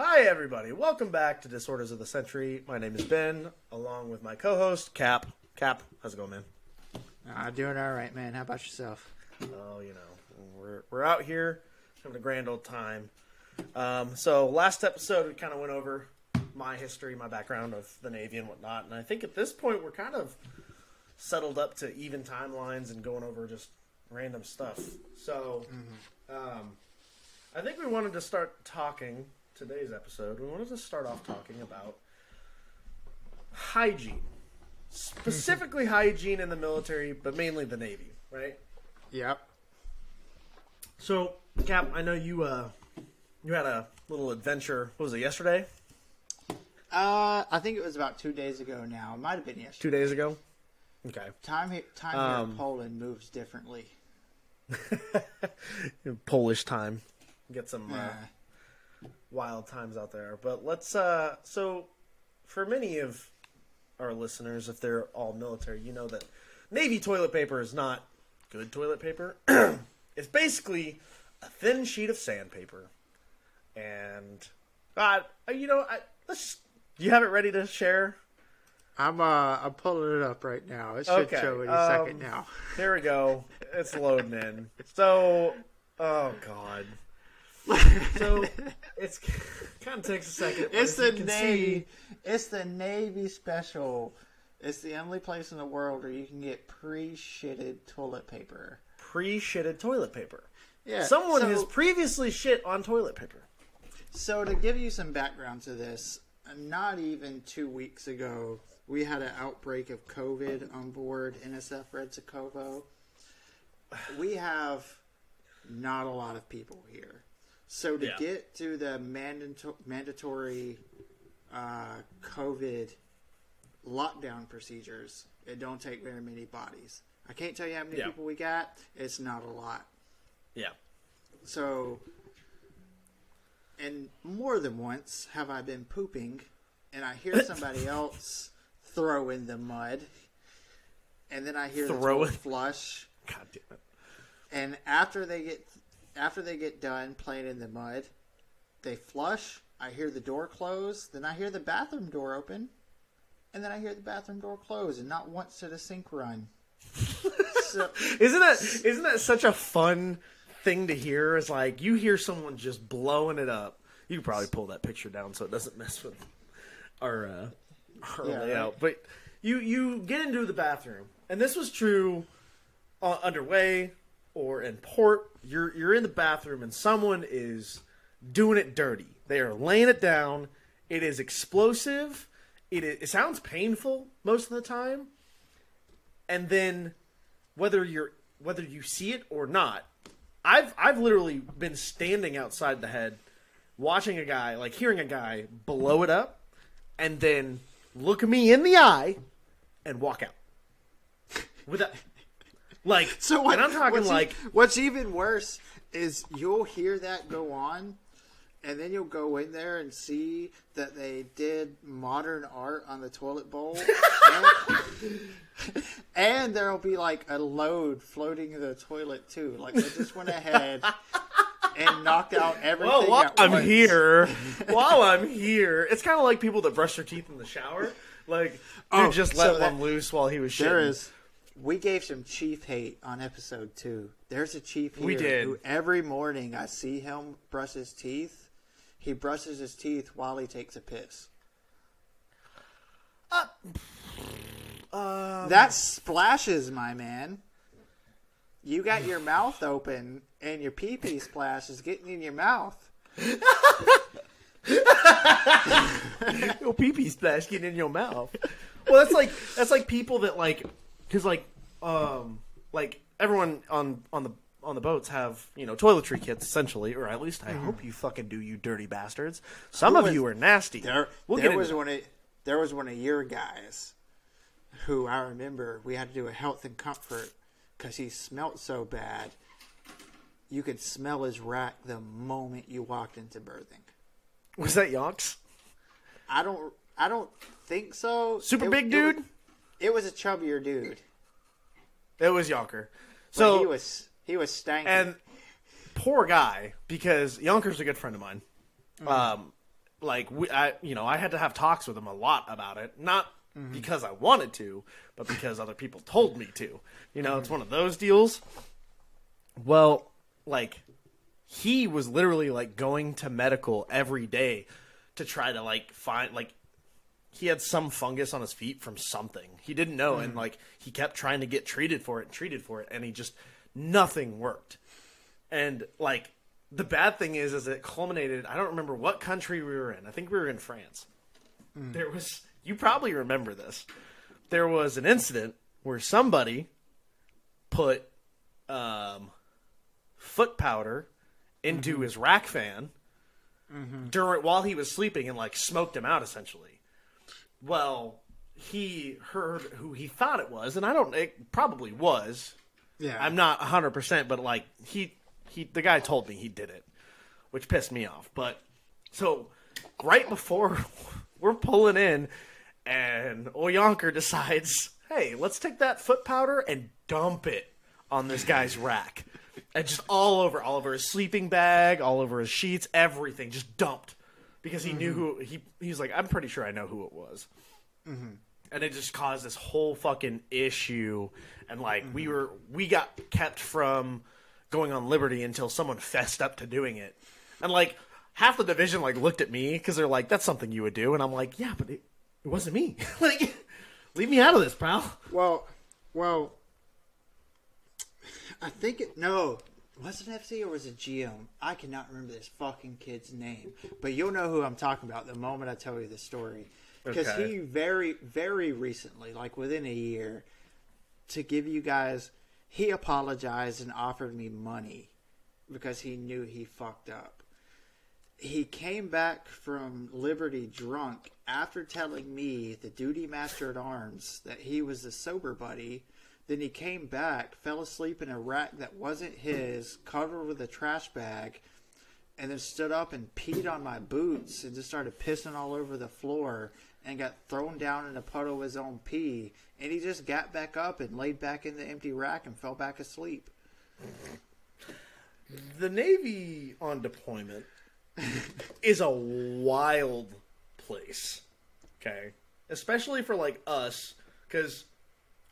Hi, everybody. Welcome back to Disorders of the Century. My name is Ben, along with my co-host Kap. Kap, how's it going, man? Uh, doing all right, man. How about yourself? Oh, you know, we're we're out here having a grand old time. Um, so last episode we kind of went over my history, my background of the Navy and whatnot, and I think at this point we're kind of settled up to even timelines and going over just random stuff. So, um, I think we wanted to start talking today's episode. We wanted to start off talking about hygiene, specifically hygiene in the military, but mainly the Navy, right? Yep. So, Kap, I know you uh you had a little adventure. What was it yesterday? Uh, I think it was about two days ago. Now it might have been yesterday. Two days ago. Okay. Time he- time here Um, in Poland moves differently. Polish time. Get some Uh, wild times out there. But let's uh so for many of our listeners, if they're all military, you know that Navy toilet paper is not good toilet paper. it's basically a thin sheet of sandpaper. And uh, you know, I let's just, you have it ready to share? I'm uh I'm pulling it up right now. It should Okay, show any um, second now. There we go. It's loading in. So, oh god. So it's kind of takes a second. It's the Navy. see- It's the Navy special. It's the only place in the world where you can get pre-shitted toilet paper. pre-shitted toilet paper. Yeah. Someone so- has previously shit on toilet paper. So to give you some background to this, not even two weeks ago, we had an outbreak of COVID on board NSF Redzikowo. We have not a lot of people here. So to Yeah. get to the mandato- mandatory uh, COVID lockdown procedures, it don't take very many bodies. I can't tell you how many Yeah. people we got. It's not a lot. Yeah. So, and more than once have I been pooping, and I hear somebody else throw in the mud, and then I hear the Throw toilet flush, God damn it. and after they get after they get done playing in the mud, they flush. I hear the door close, then I hear the bathroom door open, and then I hear the bathroom door close, and not once did a sink run. so, Isn't that isn't that such a fun thing to hear? It's like you hear someone just blowing it up. You could probably pull that picture down so it doesn't mess with our uh, our Yeah, layout. right. But you you get into the bathroom, and this was true uh, underway or in port. You're you're in the bathroom, and someone is doing it dirty. They are laying it down. It is explosive. It is, it sounds painful most of the time. And then whether you're whether you see it or not, I've I've literally been standing outside the head watching a guy, like hearing a guy blow it up and then look me in the eye and walk out. With that like So what, and I'm talking what's e- like what's even worse is you'll hear that go on, and then you'll go in there and see that they did modern art on the toilet bowl, and, and there'll be like a load floating in the toilet too. Like they just went ahead and knocked out everything. Well, while I'm once. here, while I'm here, it's kind of like people that brush their teeth in the shower. Like, dude Oh, just so let that- one loose while he was shitting. There is. We gave some chief hate on episode two. There's a chief here We did. who every morning I see him brush his teeth. He brushes his teeth while he takes a piss. Um, that splashes, my man. You got your mouth open and your pee pee splash is getting in your mouth. your pee pee splash getting in your mouth. Well, that's like that's like people that like because like um like everyone on on the on the boats have you know toiletry kits essentially, or at least I hope you fucking do, you dirty bastards. Some Who of was- you are nasty. There, we'll there get was into one of there was one of your guys who I remember we had to do a health and comfort because he smelt so bad. You could smell his rack the moment you walked into berthing. was that Yonks? I don't, I don't think so. Super It- big it dude. It was a chubbier dude. It was Yonker. So So he was he was stanky. and poor guy because Yonker's a good friend of mine. Mm-hmm. Um, like we, I, you know, I had to have talks with him a lot about it, not because I wanted to, but because other people told me to. You know, it's one of those deals. Well, like he was literally like going to medical every day to try to like find like he had some fungus on his feet from something. He didn't know and mm. like he kept trying to get treated for it and treated for it and he just nothing worked. And like the bad thing is is it culminated i don't remember what country we were in. I think we were in france. Mm. There was you probably remember this. There was an incident where somebody put um, foot powder into mm-hmm. his rack fan mm-hmm. during while he was sleeping and like smoked him out essentially. Well, he heard who he thought it was, and I don't. It probably was. Yeah. I'm not 100, percent but like he he the guy told me he did it, which pissed me off. But so right before we're pulling in, and Oyonker decides, hey, let's take that foot powder and dump it on this guy's rack. And just all over, all over his sleeping bag, all over his sheets, everything, just dumped. Because he knew mm-hmm. who he he was like, I'm pretty sure I know who it was. Mm-hmm. And it just caused this whole fucking issue. And like we mm-hmm. were we got kept from going on Liberty until someone fessed up to doing it. And like half the division like looked at me because they're like, "That's something you would do," and I'm like, "Yeah, but it, it wasn't me. like, leave me out of this, pal." Well, well, I think it. No, was it FC or was it GM? I cannot remember this fucking kid's name, but you'll know who I'm talking about the moment I tell you the story. Because Okay. he very, very recently, like within a year, to give you guys, he apologized and offered me money because he knew he fucked up. He came back from Liberty drunk after telling me, the duty master at arms, that he was the sober buddy. Then he came back, fell asleep in a rack that wasn't his, covered with a trash bag, and then stood up and peed on my boots and just started pissing all over the floor and got thrown down in a puddle of his own pee. And he just got back up and laid back in the empty rack and fell back asleep. The Navy on deployment is a wild place. Okay, especially for like us, because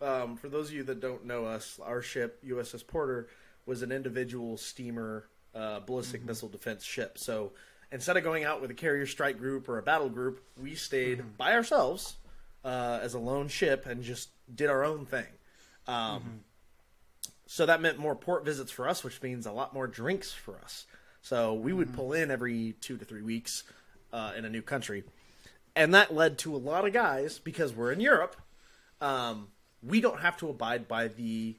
um, for those of you that don't know us, our ship USS Porter was an individual steamer uh, ballistic missile defense ship. So instead of going out with a carrier strike group or a battle group, we stayed by ourselves uh, as a lone ship and just did our own thing. Um, So that meant more port visits for us, which means a lot more drinks for us. So we would pull in every two to three weeks uh, in a new country, and that led to a lot of guys because we're in Europe. Um, we don't have to abide by the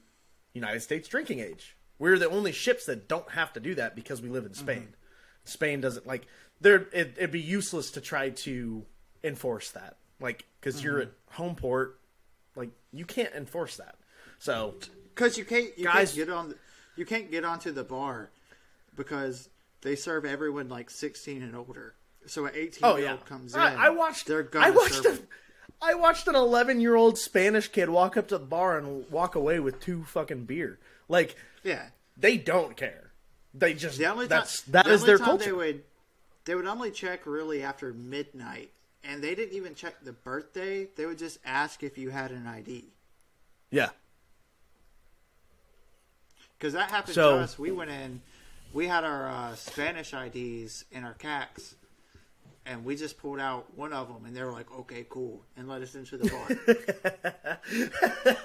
United States drinking age. We're the only ships that don't have to do that because we live in Spain. Mm-hmm. Spain doesn't like there. It, it'd be useless to try to enforce that, like because you're mm-hmm. at home port, like you can't enforce that. So Because you can't, you Guys- can't get on, you can't get onto the bar because they serve everyone like sixteen and older. So an eighteen Oh year yeah, old comes in. I, I watched. They're gonna I watched. serve A, I watched an 11 year old Spanish kid walk up to the bar and walk away with two fucking beer. Like Yeah. they don't care. They just The only that's time, that the is their time culture. They would, they would only check really after midnight, and they didn't even check the birthday. They would just ask if you had an ID. yeah, Because that happened So- to us. We went in, we had our uh, Spanish IDs in our CACs, and we just pulled out one of them, and they were like, "Okay, cool," and let us into the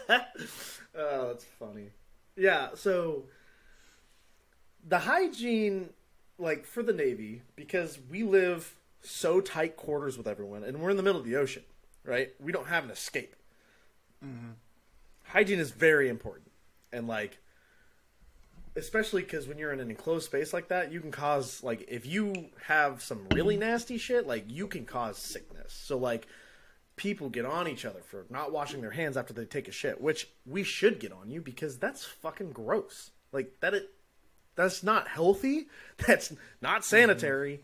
bar. Oh, that's funny. Yeah, so the hygiene, like for the Navy, because we live so tight quarters with everyone, and we're in the middle of the ocean, right? We don't have an escape. Mm-hmm. Hygiene is very important, and like, especially because when you're in an enclosed space like that, you can cause like if you have some really nasty shit, like you can cause sickness. So like people get on each other for not washing their hands after they take a shit, which we should get on you because that's fucking gross. Like that it that's not healthy. That's not sanitary.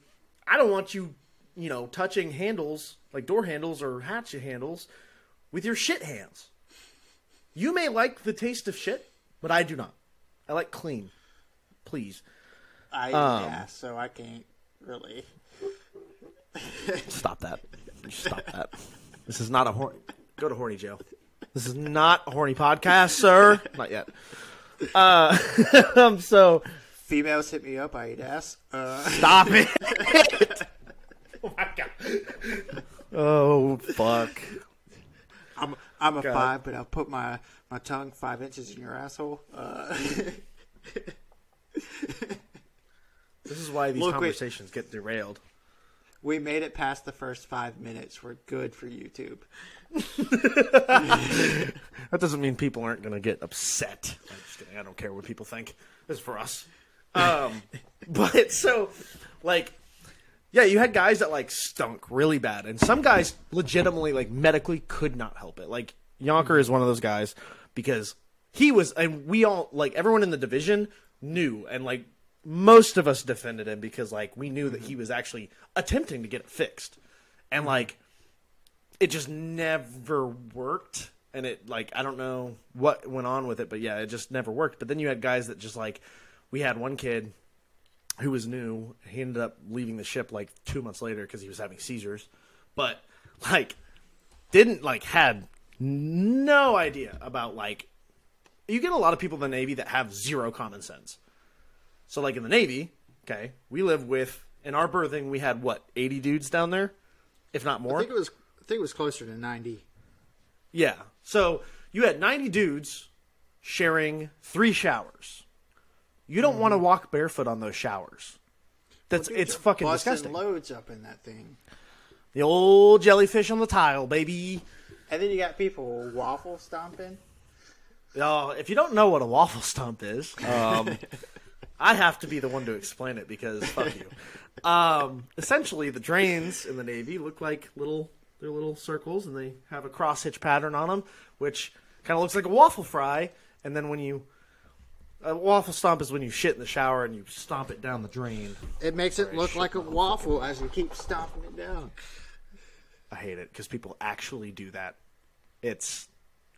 I don't want you, you know, touching handles like door handles or hatch handles with your shit hands. You may like the taste of shit, but I do not. I like clean. Please. I Um, yeah, so I can't really. Stop that. Stop that. This is not a horny. Go to horny jail. This is not a horny podcast, sir. Not yet. Uh, um, so Females hit me up. I eat ass. Uh, stop it. oh my god. Oh fuck. I'm a God. five, but I'll put my my tongue five inches in your asshole. Uh, This is why these Look, conversations get derailed. we made it past the first five minutes. We're good for YouTube. That doesn't mean people aren't going to get upset. I'm just kidding. I don't care what people think. This is for us. Um, but so, like, yeah, you had guys that like stunk really bad, and some guys legitimately, like, medically could not help it. Like Yonker is one of those guys because he was, and we all like everyone in the division knew, and like most of us defended him because like we knew that he was actually attempting to get it fixed, and mm-hmm. like it just never worked and it like i don't know what went on with it but yeah it just never worked. But then you had guys that just like we had one kid who was new he ended up leaving the ship like two months later because he was having seizures but like didn't like had no idea about like you get a lot of people in the navy that have zero common sense so like in the navy okay we live with in our berthing we had what 80 dudes down there if not more I think it was I think it was closer to ninety. yeah. So you had 90 dudes sharing three showers. You don't want to walk barefoot on those showers. That's it's fucking disgusting. loads up in that thing. The old jellyfish on the tile, baby. And then you got people waffle stomping. Oh, if you don't know what a waffle stump is, um, I have to be the one to explain it because fuck you. Um, essentially, the drains in the Navy look like little they're little circles, and they have a cross hitch pattern on them, which kind of looks like a waffle fry. And then when you a waffle stomp is when you shit in the shower and you stomp it down the drain. It makes it look like a waffle as you keep stomping it down. I hate it because people actually do that. It's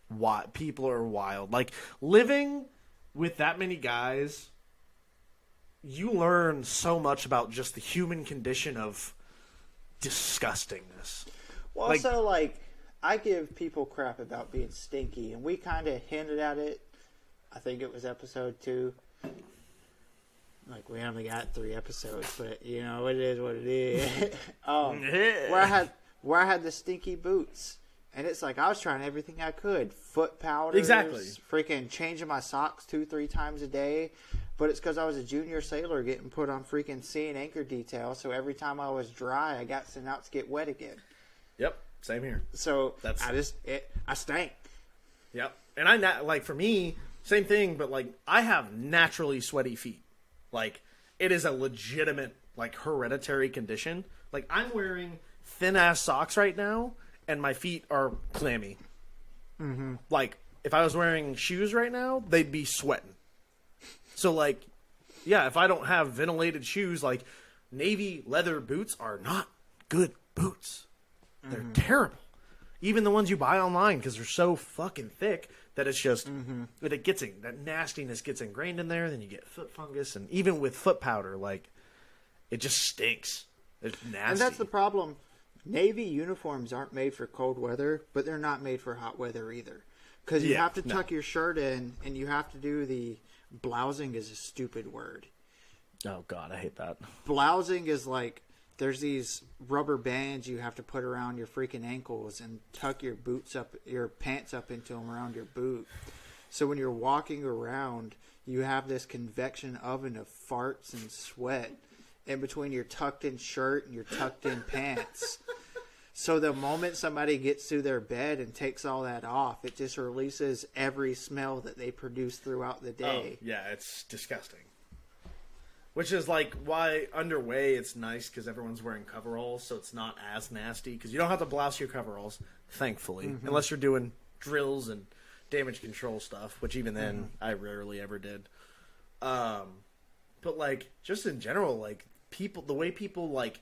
why people are wild. Like living with that many guys, you learn so much about just the human condition of disgustingness. Well, Like- also, like, I give people crap about being stinky, and we kind of hinted at it. I think it was episode two. Like, we only got three episodes, but, you know, it is what it is. um, where I had where I had the stinky boots. And it's like I was trying everything I could. Foot powder, Exactly. Freaking changing my socks two, three times a day. But it's because I was a junior sailor getting put on freaking sea and anchor detail. So every time I was dry, I got sent out to get wet again. Yep, same here. So That's- I just it I stank. Yep. And I not like for me, same thing, but like I have naturally sweaty feet. Like it is a legitimate like hereditary condition. Like I'm wearing thin ass socks right now, and my feet are clammy. Mm-hmm. Like if I was wearing shoes right now, they'd be sweating. So like, yeah, if I don't have ventilated shoes, like navy leather boots are not good boots. They're terrible. Even the ones you buy online because they're so fucking thick that it's just mm-hmm. that it gets in, that nastiness gets ingrained in there. Then you get foot fungus, and even with foot powder, like it just stinks. It's nasty. And that's the problem. Navy uniforms aren't made for cold weather, but they're not made for hot weather either. Because you Yeah, have to no. tuck your shirt in, and you have to do the blousing is a stupid word. oh god, I hate that. Blousing is like there's these rubber bands you have to put around your freaking ankles and tuck your boots up, your pants up into them around your boot. So when you're walking around, you have this convection oven of farts and sweat in between your tucked in shirt and your tucked in pants. So the moment somebody gets to their bed and takes all that off, it just releases every smell that they produce throughout the Oh, day. yeah, it's disgusting. Which is like why underway it's nice because everyone's wearing coveralls, so it's not as nasty because you don't have to blouse your coveralls, thankfully, mm-hmm. unless you're doing drills and damage control stuff, which even then mm-hmm. I rarely ever did. Um, but like just in general, like people, the way people like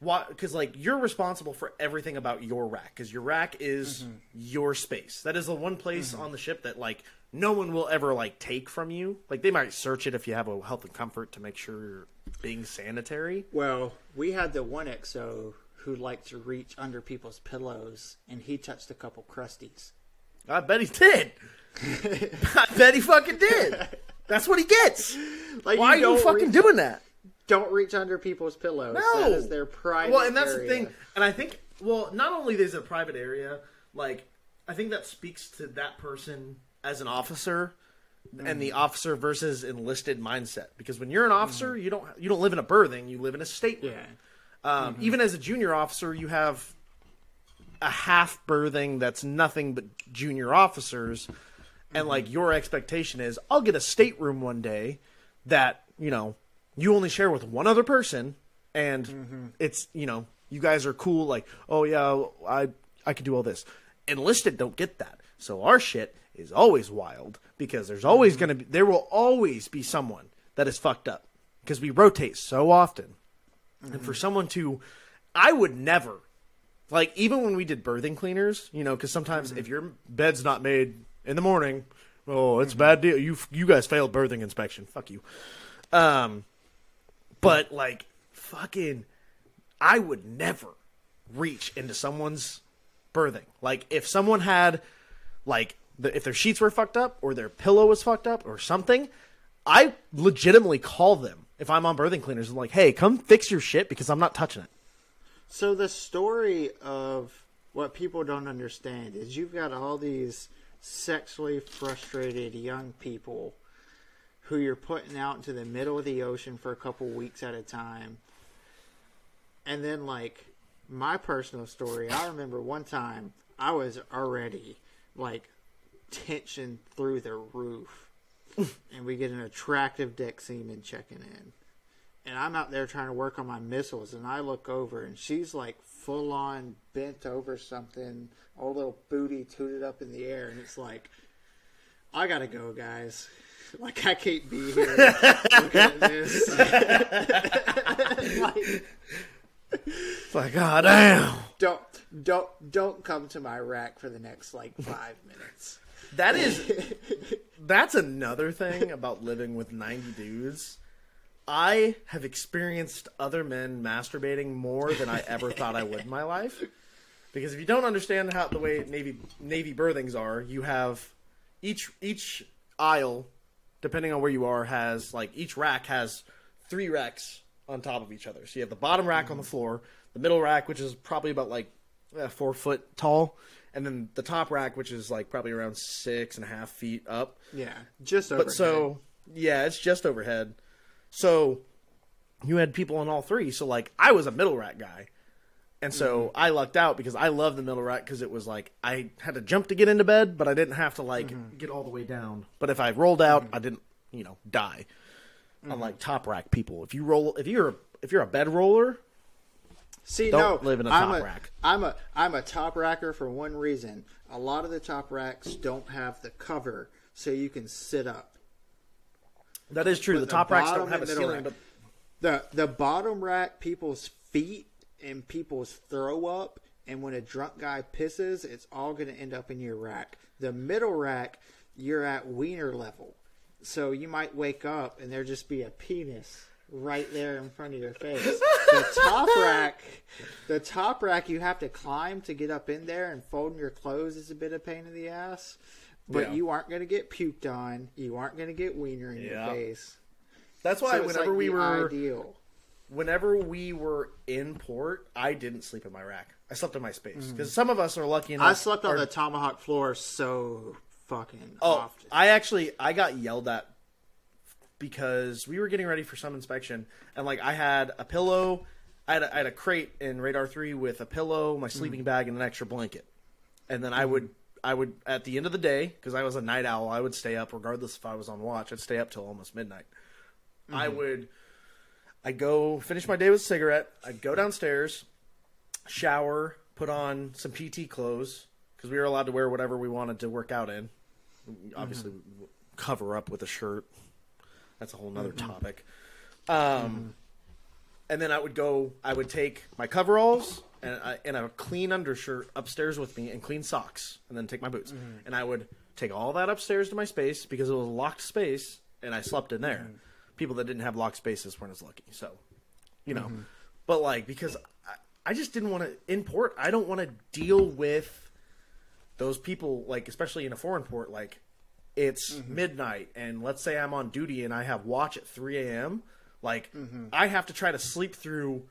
what because like you're responsible for everything about your rack because your rack is mm-hmm. your space. That is the one place on the ship that like no one will ever like take from you like they might search it if you have a health and comfort to make sure you're being sanitary Well, we had the one XO who liked to reach under people's pillows, and he touched a couple crusties. I bet he did. I bet he fucking did. That's what he gets. Like, Why are you fucking reach, doing that? Don't reach under people's pillows. No, that is their private. Well, and that's area. the thing. And I think, well, not only is it a private area, like I think that speaks to that person as an officer and the mm. officer versus enlisted mindset. Because when you're an officer, mm-hmm. you don't you don't live in a berthing, you live in a stateroom. Yeah. Um, mm-hmm. Even as a junior officer, you have a half berthing that's nothing but junior officers, and mm-hmm. like your expectation is, I'll get a stateroom one day that you know you only share with one other person, and it's you know you guys are cool. Like, oh yeah, I I can do all this. Enlisted don't get that, so our shit is always wild because there's always mm-hmm. gonna be there will always be someone that is fucked up because we rotate so often. And for mm-hmm. someone to, I would never, like, even when we did berthing cleaners, you know, because sometimes mm-hmm. if your bed's not made in the morning, oh, it's a bad deal. You you guys failed berthing inspection. Fuck you. Um, but like, fucking, I would never reach into someone's berthing. Like, if someone had, like, if their sheets were fucked up or their pillow was fucked up or something, I legitimately call them if I'm on berthing cleaners. I'm like, hey, come fix your shit because I'm not touching it. So the story of what people don't understand is you've got all these sexually frustrated young people who you're putting out into the middle of the ocean for a couple weeks at a time. And then like my personal story, I remember one time I was already like tension through the roof. and we get an attractive deck seaman checking in and I'm out there trying to work on my missiles, and I look over, and she's like full on bent over something, all little booty tooted up in the air, and it's like, I gotta go, guys. Like I can't be here looking at this. like, It's like, god damn. don't don't don't come to my rack for the next like five minutes. That is, that's another thing about living with 90 dudes. I have experienced other men masturbating more than I ever thought I would in my life. Because if you don't understand how the way Navy Navy berthings are, you have each each aisle, depending on where you are, has like each rack has three racks on top of each other. So you have the bottom rack on the floor, the middle rack, which is probably about like uh, four foot tall, and then the top rack, which is like probably around six and a half feet up. Yeah, just over. But so yeah, it's just overhead. So you had people on all three. So like I was a middle rack guy. And so mm-hmm. I lucked out because I love the middle rack because it was like I had to jump to get into bed, but I didn't have to like mm-hmm. get all the way down. But if I rolled out, mm-hmm. I didn't, you know, die. Unlike top rack people, if you roll, if you're if you're a bed roller, See, Don't no, live in a I'm top a, rack. I'm a I'm a top racker for one reason. A lot of the top racks don't have the cover, so you can sit up. that is true. The the top racks don't have a ceiling, rack. but the The bottom rack, people's feet and people's throw up, and when a drunk guy pisses, it's all going to end up in your rack. The middle rack, you're at wiener level, so you might wake up and there just be a penis right there in front of your face. the top rack, the top rack, you have to climb to get up in there, and folding your clothes is a bit of pain in the ass. But Yeah. you aren't going to get puked on. You aren't going to get wiener in Yeah. your face. that's why So whenever like we were ideal. whenever we were in port, I didn't sleep in my rack. I slept in my space mm. because some of us are lucky enough. I slept on the tomahawk floor so fucking Oh, often. I actually I got yelled at because we were getting ready for some inspection, and like I had a pillow, I had a, I had a crate in Radar Three with a pillow, my hmm. sleeping bag, and an extra blanket, and then I hmm. would I would at the end of the day because I was a night owl, I would stay up regardless if I was on watch. I'd stay up till almost midnight. I mm-hmm. would. I'd go finish my day with a cigarette. I'd go downstairs, shower, put on some PT clothes because we were allowed to wear whatever we wanted to work out in. Obviously, mm-hmm. cover up with a shirt. That's a whole nother topic. Um, And then I would go. I would take my coveralls and, I, and a clean undershirt upstairs with me and clean socks, and then take my boots. Mm-hmm. And I would take all that upstairs to my space because it was a locked space, and I slept in there. Mm-hmm. People that didn't have locked spaces weren't as lucky. So, you know, mm-hmm. but like because I just didn't want to import. I don't want to deal with those people, like especially in a foreign port. Like it's Mm-hmm. midnight, and let's say I'm on duty and I have watch at 3 a.m. Like Mm-hmm. I have to try to sleep through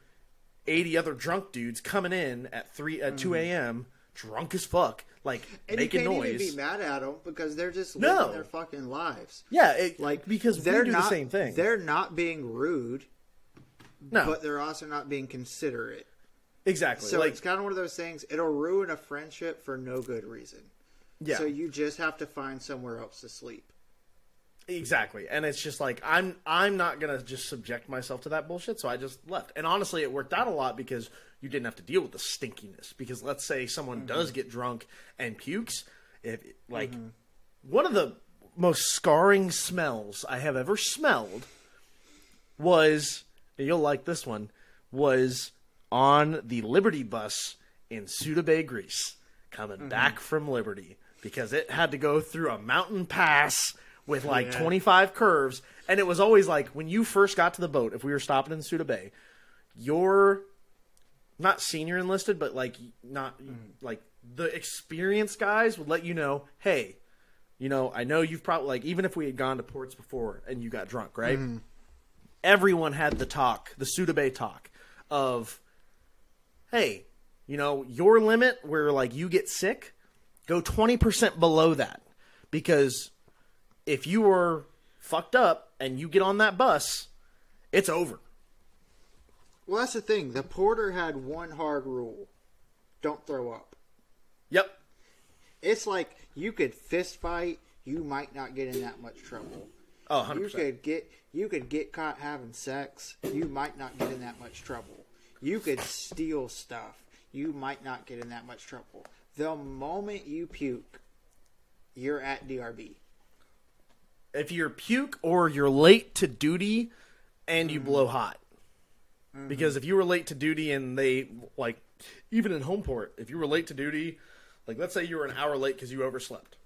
80 other drunk dudes coming in at three at 2 a.m. drunk as fuck, like Mm-hmm. And making you can't noise. even be mad at them because they're just No. living their fucking lives. yeah, it, Like because they're not, the same thing. They're not being rude, no, but they're also not being considerate. exactly. So like it's kind of one of those things. It'll ruin a friendship for no good reason. Yeah, So you just have to find somewhere else to sleep. Exactly. And it's just like I'm I'm not going to just subject myself to that bullshit, so I just left. And honestly, it worked out a lot because you didn't have to deal with the stinkiness because let's say someone mm-hmm. does get drunk and pukes, if like mm-hmm. one of the most scarring smells I have ever smelled was and you'll like this one was on the Liberty bus in Suda Bay, Greece, coming mm-hmm. back from Liberty because it had to go through a mountain pass with like Yeah. 25 curves. And it was always like when you first got to the boat if we were stopping in Suda Bay you're not senior enlisted but like not mm. like the experienced guys would let you know hey you know I know you've probably like even if we had gone to ports before and you got drunk right? Mm-hmm. Everyone had the talk, the Suda Bay talk of, hey, you know, your limit where like you get sick, go 20% below that. Because if you were fucked up and you get on that bus, it's over. Well, that's the thing. The porter had one hard rule: don't throw up. Yep. It's like you could fist fight, you might not get in that much trouble. Oh, 100%. You could get you could get caught having sex, you might not get in that much trouble. You could steal stuff, you might not get in that much trouble. The moment you puke, you're at DRB. if you're puke or you're late to duty and you mm-hmm. blow hot. Mm-hmm. Because if you were late to duty and they like even in home port, if you were late to duty, like let's say you were an hour late because you overslept.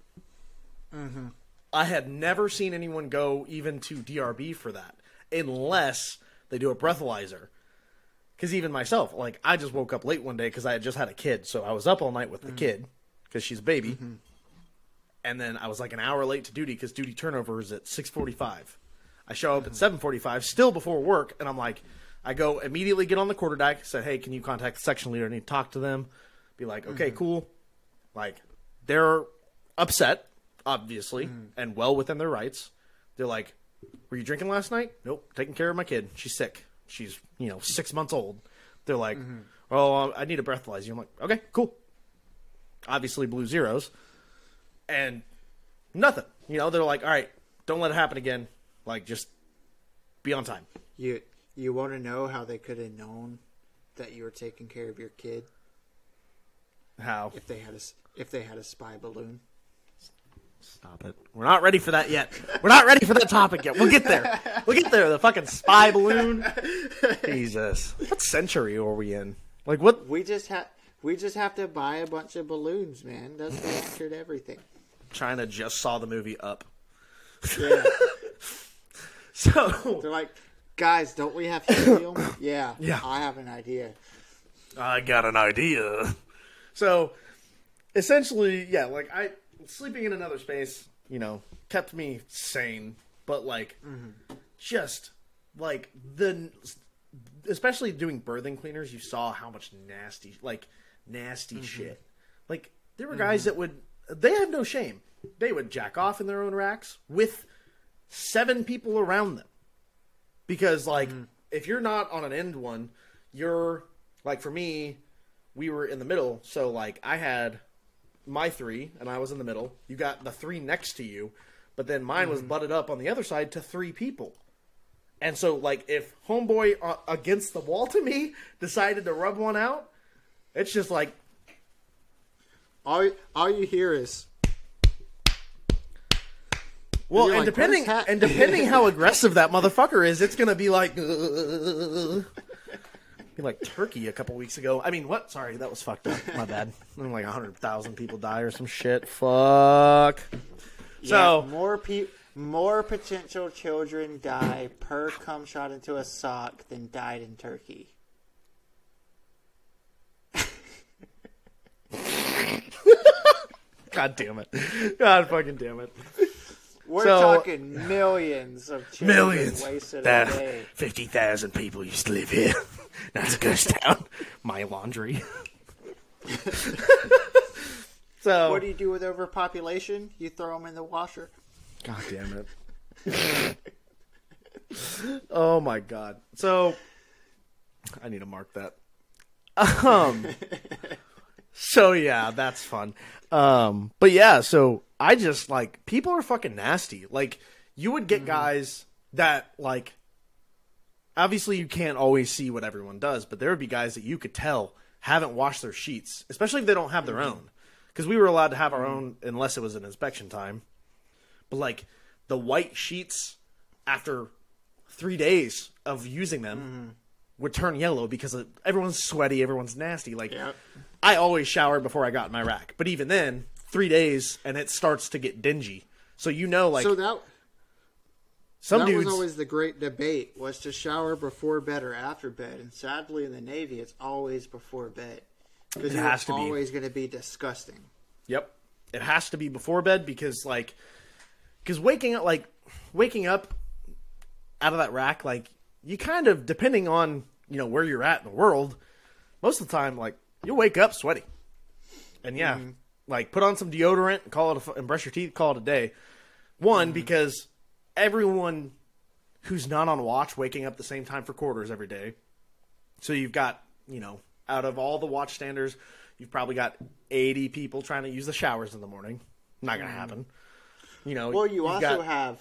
Mm-hmm. I had never seen anyone go even to DRB for that unless they do a breathalyzer. Because even myself, like I just woke up late one day because I had just had a kid, so I was up all night with the mm. kid because she's a baby mm-hmm. and then I was like an hour late to duty because duty turnover is at six forty-five. I show up at mm-hmm. seven forty-five, still before work, and I'm like, I go immediately get on the quarterdeck. Said, hey, can you contact the section leader? I need to talk to them. Be like, okay, mm-hmm. cool. Like they're upset, obviously, and well within their rights. They're like, were you drinking last night? Nope, taking care of my kid. She's sick. She's you know six months old. They're like, mm-hmm. oh, I need a breathalyzer. I'm like, okay, cool. Obviously, blew zeros and nothing. You know, they're like, all right, don't let it happen again. Like, just be on time. You you want to know how they could have known that you were taking care of your kid How? if they had a if they had a spy balloon? Stop it. We're not ready for that yet. We're not ready for that topic yet. We'll get there. We'll get there. The fucking spy balloon. Jesus. What century are we in? Like, what? We just have we just have to buy a bunch of balloons, man. That's the answer to everything. China just saw the movie Up. Yeah. So, They're like, guys, don't we have helium? yeah. Yeah. I have an idea. I got an idea. So, essentially, yeah, like I sleeping in another space, you know, kept me sane, but like just like the especially doing berthing cleaners, you saw how much nasty like nasty mm-hmm. shit. Like there were guys mm-hmm. that would they have no shame. They would jack off in their own racks with seven people around them. Because like mm-hmm. if you're not on an end one you're like for me we were in the middle. So like i had my three and i was in the middle. You got the three next to you but then mine was butted up on the other side to three people. And so like if homeboy uh, against the wall to me decided to rub one out it's just like All all you hear is well You're and like, depending "What is hap-" and depending how aggressive that motherfucker is it's gonna be like in like Turkey a couple weeks ago. I mean, what? Sorry, that was fucked up. My bad. I'm like hundred thousand people die or some shit. Fuck. so more pe- more potential children die per cum shot into a sock than died in Turkey. God damn it. God fucking damn it. We're So- talking millions of children wasted a day. fifty thousand people used to live here. Now it's a ghost town. My laundry. so, What do you do with overpopulation? You throw them in the washer. God damn it. oh my god. So I need to mark that. Um So yeah, that's fun. Um but yeah, so I just like people are fucking nasty. Like you would get guys that like obviously you can't always see what everyone does, but there would be guys that you could tell haven't washed their sheets, especially if they don't have their own. Because we were allowed to have our own unless it was an inspection time. But like the white sheets after three days of using them mm-hmm. would turn yellow because of, everyone's sweaty, everyone's nasty. Like Yep. I always showered before I got in my rack, but even then, three days and it starts to get dingy. So you know, like so that some that dudes, was always the great debate: was to shower before bed or after bed. And sadly, in the Navy, it's always before bed because It has to be. always going to be disgusting. Yep. It has to be before bed because like cuz waking up like waking up out of that rack like you kind of depending on, you know, where you're at in the world, most of the time like you'll wake up sweaty. And yeah, mm-hmm. like put on some deodorant, call it a, and brush your teeth, call it a day. One mm-hmm. because everyone who's not on watch waking up the same time for quarters every day. So you've got, you know, out of all the watch standers, you've probably got 80 people trying to use the showers in the morning. Not going to mm. happen. You know, Well, you also got- have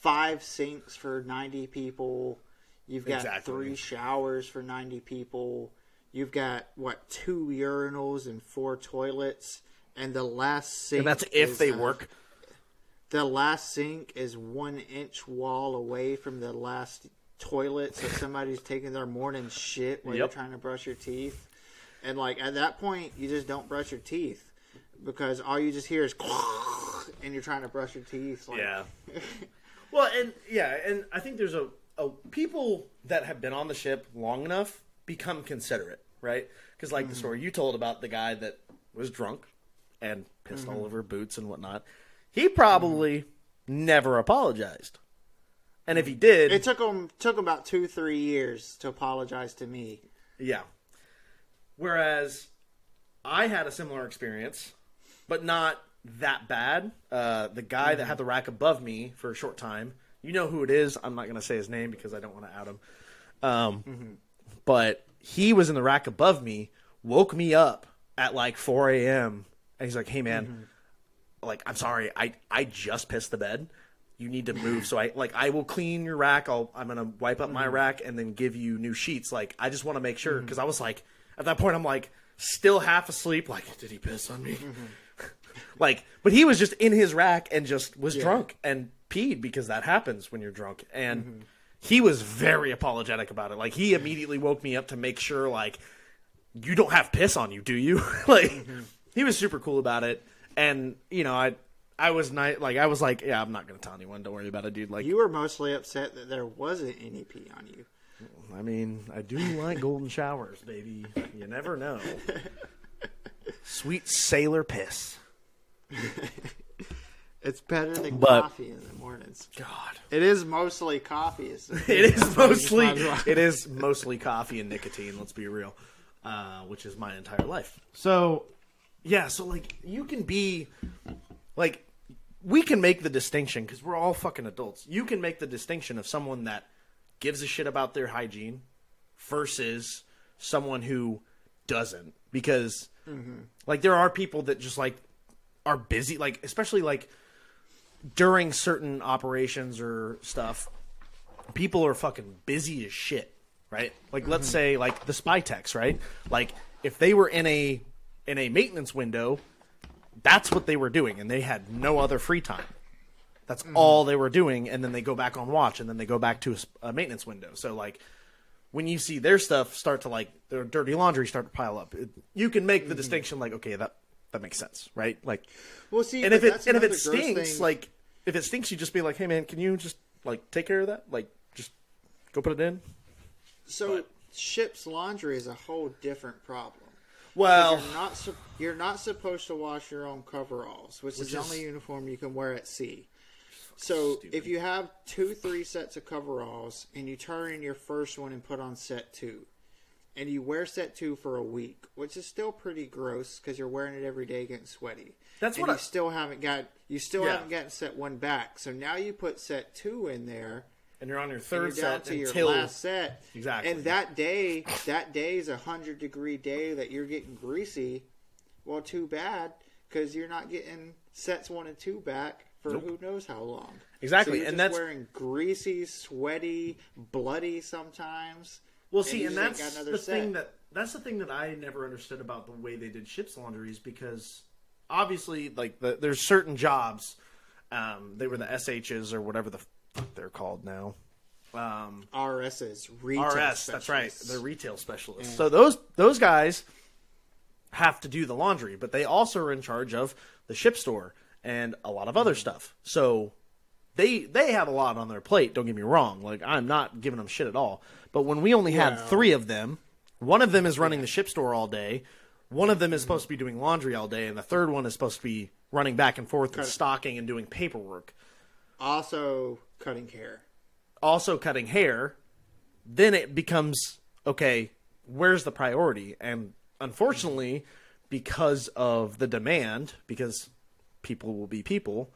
five sinks for 90 people. You've got Exactly. three showers for 90 people. You've got, what, two urinals and four toilets. And the last sink. and that's if they work. The last sink is one inch wall away from the last toilet. So somebody's taking their morning shit while you're trying to brush your teeth. And, like, at that point, you just don't brush your teeth. Because all you just hear is. And you're trying to brush your teeth. Like, Yeah. well, and yeah, and I think there's a, a people that have been on the ship long enough become considerate, right? Because like the mm-hmm. story you told about the guy that was drunk and pissed all mm-hmm. over boots and whatnot, he probably never apologized. And if he did, It took him took him about two three years to apologize to me. Yeah. Whereas I had a similar experience, but not that bad. Uh, the guy that had the rack above me for a short time, you know who it is. I'm not going to say his name because I don't want to out him. Um, But he was in the rack above me, woke me up at like 4 a.m. And he's like, hey, man, like, I'm sorry, I, I just pissed the bed. You need to move. So I like I will clean your rack. I'll I'm gonna wipe up my mm-hmm. rack and then give you new sheets. Like I just want to make sure mm-hmm. because I was like at that point I'm like still half asleep. Like did he piss on me? Mm-hmm. like but he was just in his rack and just was drunk and peed because that happens when you're drunk and he was very apologetic about it. Like he immediately woke me up to make sure like you don't have piss on you, do you? like he was super cool about it, and you know I I was. Like I was like, yeah, I'm not gonna tell anyone. Don't worry about it, dude. Like You were mostly upset that there wasn't any pee on you. I mean, I do like golden showers, baby. You never know. Sweet sailor piss. It's better than But- coffee in the mornings. God. It is mostly coffee. It's, mostly might it is mostly coffee and nicotine. Let's be real, uh, which is my entire life. So, yeah. So like, you can be like, we can make the distinction because we're all fucking adults. You can make the distinction of someone that gives a shit about their hygiene versus someone who doesn't because mm-hmm. like there are people that just like are busy like especially like during certain operations or stuff people are fucking busy as shit, right? Like let's mm-hmm. say like the spy techs, right? Like if they were in a in a maintenance window, that's what they were doing and they had no other free time. That's mm-hmm. all they were doing and then they go back on watch and then they go back to a maintenance window. So like when you see their stuff start to like their dirty laundry start to pile up, it, you can make the mm-hmm. distinction like okay, that that makes sense, right? Like well, see, and if it and if it stinks, thing. like if it stinks, you just be like, "Hey, man, can you just like take care of that? Like, just go put it in." so ship's laundry is a whole different problem. Well, you're not su- you're not supposed to wash your own coveralls, which, is Which the only uniform you can wear at sea. So stupid. if you have two, three sets of coveralls, and you turn in your first one and put on set two, and you wear set two for a week, which is still pretty gross because you're wearing it every day, getting sweaty. That's and what you I- still haven't got. You still Yeah. haven't gotten set one back. So now you put set two in there. And you're on your and third set to your until last set. Exactly. And that day, that day is a hundred degree day that you're getting greasy. Well, too bad because you're not getting sets one and two back for Nope. who knows how long. Exactly, So you're and just that's- wearing greasy, sweaty, bloody sometimes. Well, and see, and ain't that's the set. thing that that's the thing that I never understood about the way they did ships laundries because obviously, like the, there's certain jobs, um, they were the SHs or whatever the they're called now. Um, RSs, retail RS, that's right, they're retail specialists. So those those guys have to do the laundry, but they also are in charge of the ship store and a lot of other Mm-hmm. stuff. So they they have a lot on their plate. Don't get me wrong. Like I'm not giving them shit at all. But when we only had Well- three of them, one of them is running the ship store all day. One of them is supposed to be doing laundry all day, and the third one is supposed to be running back and forth and stocking and doing paperwork. Also cutting hair. also cutting hair, then it becomes okay, where's the priority? And unfortunately, because of the demand, because people will be people,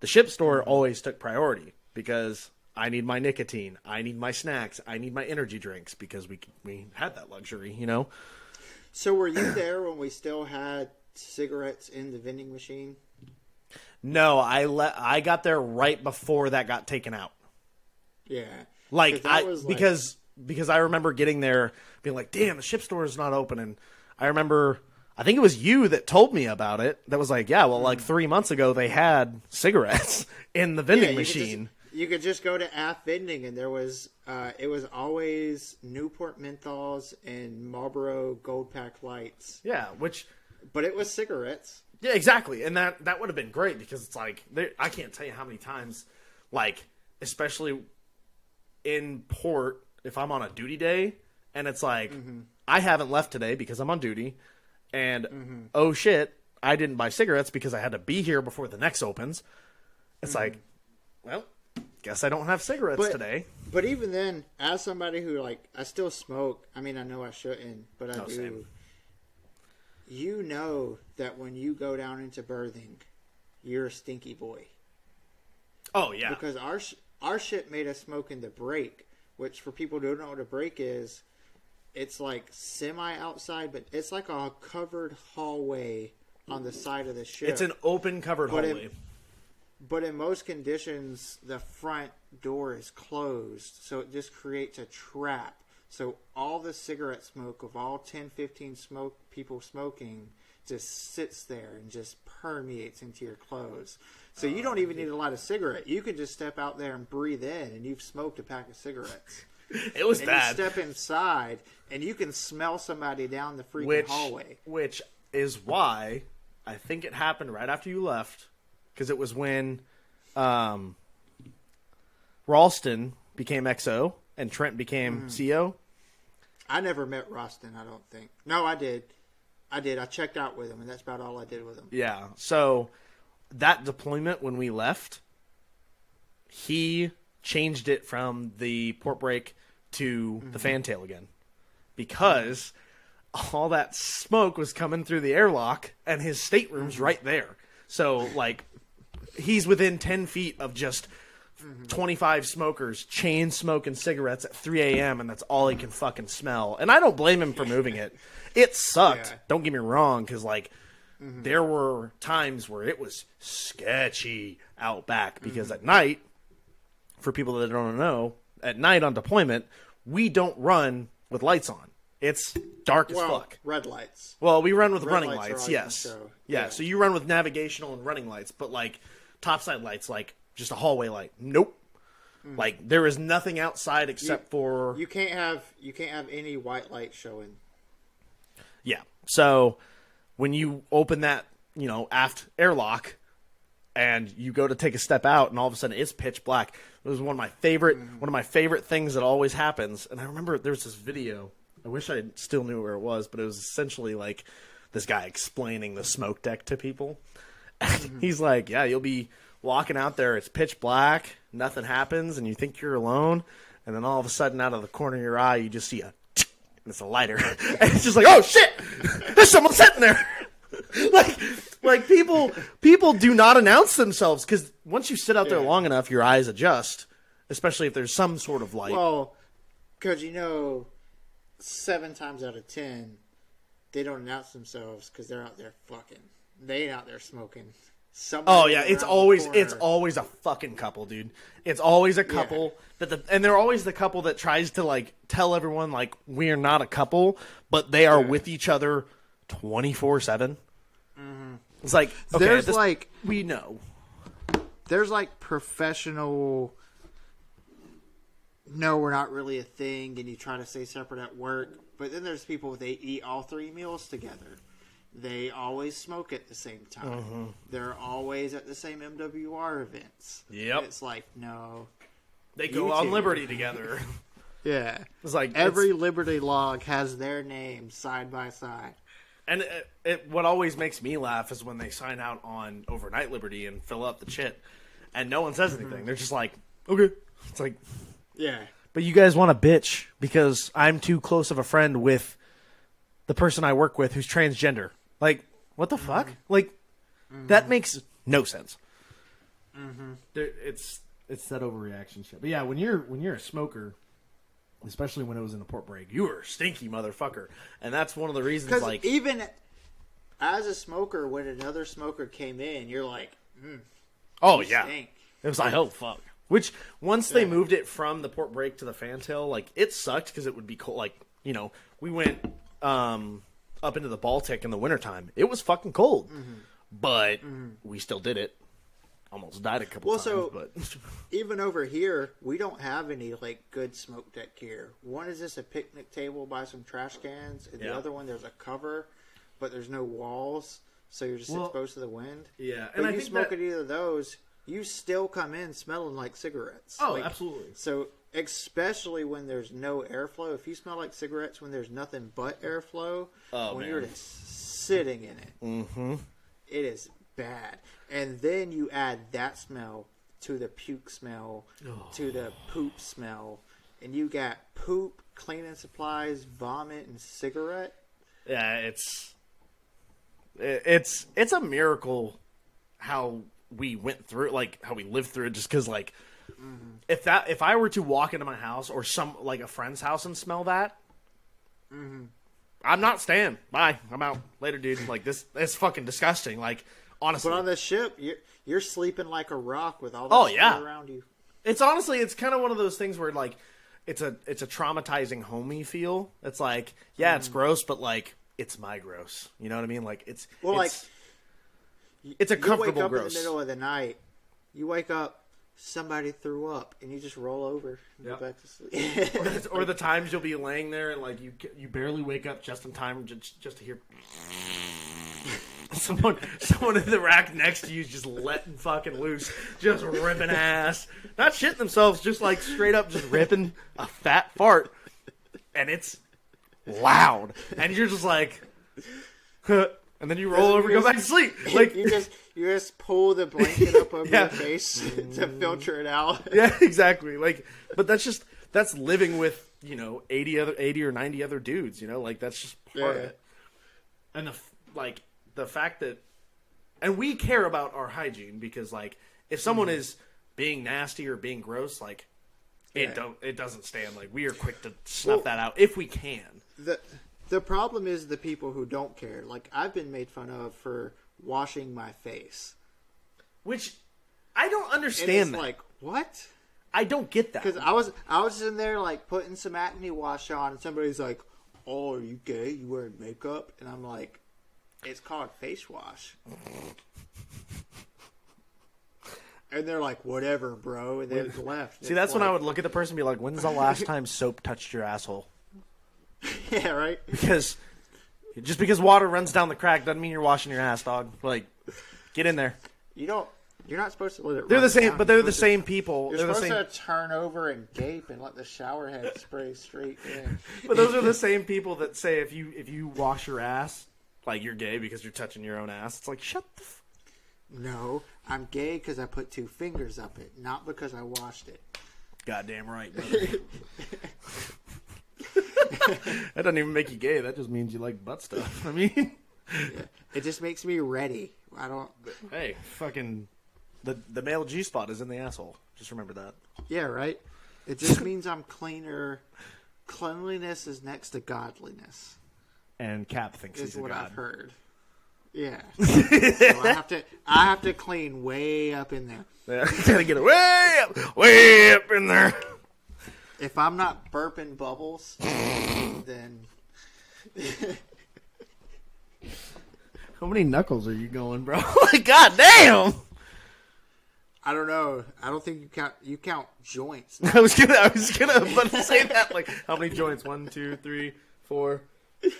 the ship store always took priority because I need my nicotine, I need my snacks, I need my energy drinks because we we had that luxury, you know. So were you there when we still had cigarettes in the vending machine? No, I let I got there right before that got taken out. Yeah. Like I like- because because I remember getting there being like, "Damn, the ship store is not open." And I remember I think it was you that told me about it. That was like, "Yeah, well, like 3 months ago they had cigarettes in the vending you could just- machine." you could just go to AF vending, and there was uh, it was always Newport menthols and Marlboro Gold Pack lights, yeah, which but it was cigarettes. Yeah, exactly. And that that would have been great because it's like there, I can't tell you how many times like especially in port if I'm on a duty day and it's like mm-hmm. I haven't left today because I'm on duty and mm-hmm. oh shit, I didn't buy cigarettes because I had to be here before the next opens. It's like, mm-hmm. well, guess I don't have cigarettes But- today. But even then, as somebody who like I still smoke. I mean, I know I shouldn't, but I No, do. same. You know that when you go down into berthing, you're a stinky boy. Oh yeah. because our sh- our shit made us smoke in the break, which for people who don't know what a break is, it's like semi outside, but it's like a covered hallway on the side of the ship. It's an open covered But hallway. but in most conditions, the front door is closed, so it just creates a trap. So all the cigarette smoke of all 10, 15 smoke people smoking just sits there and just permeates into your clothes. So you don't even need a lot of cigarette. You can just step out there and breathe in, and you've smoked a pack of cigarettes. It was And bad. you step inside, and you can smell somebody down the freaking which hallway. which is why I think it happened right after you left because it was when um, Ralston became XO and Trent became Mm. CO. I never met Ralston. I don't think. No, I did. I did. I checked out with him, and that's about all I did with him. Yeah, so that deployment when we left, he changed it from the port break to the fantail again because all that smoke was coming through the airlock and his stateroom's right there. So like he's within 10 feet of just Mm-hmm. 25 smokers chain smoking cigarettes at 3 a.m. and that's all he can fucking smell. And I don't blame him for moving it. It sucked. Yeah. Don't get me wrong, because like mm-hmm. there were times where it was sketchy out back because mm-hmm. at night, for people that don't know, at night on deployment, we don't run with lights on. It's dark as Well, fuck. red lights. Well, we run with Red running lights lights, all you can yes. Yeah, Yeah. so you run with navigational and running lights, but like topside lights, like just a hallway light. Nope. Hmm. Like there is nothing outside except for You can't have you can't have any white light showing. yeah. So when you open that, you know, aft airlock and you go to take a step out and all of a sudden it's pitch black. It was one of my favorite hmm. one of my favorite things that always happens. And I remember there was this video I wish I still knew where it was, but it was essentially like this guy explaining the smoke deck to people. Mm-hmm. He's like, "Yeah, you'll be walking out there. It's pitch black. Nothing happens, and you think you're alone, and then all of a sudden, out of the corner of your eye, you just see a." And it's a lighter, and it's just like, oh shit, there's someone sitting there. like, like people, people do not announce themselves because once you sit out there Yeah. long enough, your eyes adjust, especially if there's some sort of light. Well, because you know, seven times out of ten, they don't announce themselves because they're out there fucking. They ain't out there smoking. Oh yeah, it's always it's always a fucking couple, dude. It's always a couple that the and they're always the couple that tries to like tell everyone like we are not a couple, but they are with each other twenty four seven. Mm-hmm. It's like okay, There's this- like we know. there's like professional. No, we're not really a thing, and you try to stay separate at work. But then there's people they eat all three meals together. They always smoke at the same time. Mm-hmm. They're always at the same MWR events. Yep. And it's like no. They go on. Liberty together. Yeah. It's like Every it's- Liberty log has their name side by side. and it, it, what always makes me laugh is when they sign out on overnight Liberty and fill up the chit, and no one says anything. They're just like, okay. It's like, Yeah. But you guys want to bitch because I'm too close of a friend with the person I work with who's transgender. Like, what the fuck? Like, that makes no sense. There, it's it's that overreaction shit. But yeah, when you're when you're a smoker, especially when it was in the port break, you were a stinky motherfucker, and that's one of the reasons. Because Like, even as a smoker, when another smoker came in, you're like, mm, oh yeah, stink. It was like, oh fuck. Which once they moved it from the port break to the fantail, like it sucked because it would be cold. Like you know, we went um, up into the Baltic in the wintertime. It was fucking cold, Mm-hmm. but we still did it. Almost died a couple Well, times, so- but Even over here, we don't have any like good smoke deck gear. One is just a picnic table by some trash cans, and the other one there's a cover, but there's no walls, so you're just Well, exposed to the wind. yeah, But and I you think smoke that- at either of those, you still come in smelling like cigarettes. oh, Like, absolutely. So, especially when there's no airflow, if you smell like cigarettes when there's nothing but airflow, Oh, when man. you're just sitting in it, Mm-hmm. it is bad. And then you add that smell to the puke smell, to the poop smell, and you got poop, cleaning supplies, vomit, and cigarette. Yeah, it's it's it's a miracle how we went through like how we lived through it. Just because, like, if that if I were to walk into my house or some like a friend's house and smell that, I'm not staying. Bye. I'm out later, dude. Like this, it's fucking disgusting. Like honestly, But on this ship, you're, you're sleeping like a rock with all that Oh, yeah. around you. it's honestly it's kind of one of those things where like it's a it's a traumatizing homey feel. It's like yeah, it's mm. gross, but like it's my gross. You know what I mean? Like it's Well, it's, like, it's a you comfortable wake up gross. in the middle of the night, you wake up, somebody threw up, and you just roll over and Yep. go back to sleep. or the times you'll be laying there and like you you barely wake up just in time just, just to hear someone someone in the rack next to you is just letting fucking loose, just ripping ass, not shitting themselves, just like straight up just ripping a fat fart, and it's loud, and you're just like, huh, and then you roll over, and go back to sleep, like you just you just pull the blanket up over Yeah. your face to filter it out. yeah, exactly. Like, but that's just that's living with you know eighty other eighty or ninety other dudes. You know, like that's just part of it. And the like the fact that, and we care about our hygiene because like if someone mm-hmm. is being nasty or being gross, like Yeah. it don't it doesn't stand. Like we are quick to snuff Well- that out if we can. the The problem is the people who don't care. Like I've been made fun of for washing my face, Which I don't understand. like what? I don't get that. Because I was I was in there like putting some acne wash on, and somebody's like, "Oh, are you gay? You wearing makeup?" And I'm like, "It's called face wash." And they're like, "Whatever, bro," and they left. See, that's when I would look at the person and be like, "When's the last time soap touched your asshole?" Yeah, right. because just because water runs down the crack doesn't mean you're washing your ass, dog. Like, get in there. You don't You're not supposed to let it. They're the same, down. but they're the same people. To, They're you're the supposed same. to turn over and gape and let the shower head spray straight in. But those are the same people that say if you if you wash your ass, like you're gay because you're touching your own ass. It's like shut the. F- No, I'm gay because I put two fingers up it, not because I washed it. Goddamn right. that doesn't even make you gay. That just means you like butt stuff. I mean, It just makes me ready. I don't. hey, fucking, the the male G spot is in the asshole. Just remember that. Yeah, right. It just means I'm cleaner. Cleanliness is next to godliness. And Kap thinks Is he's a what god. I've heard. Yeah. so I have to. I have to clean way up in there. Yeah, gotta get it way up, way up in there. If I'm not burping bubbles, then How many knuckles are you going, bro? like, God damn! I don't know. I don't think you count. You count joints. I was gonna, I was gonna about to say that. Like, how many joints? One, two, three, four,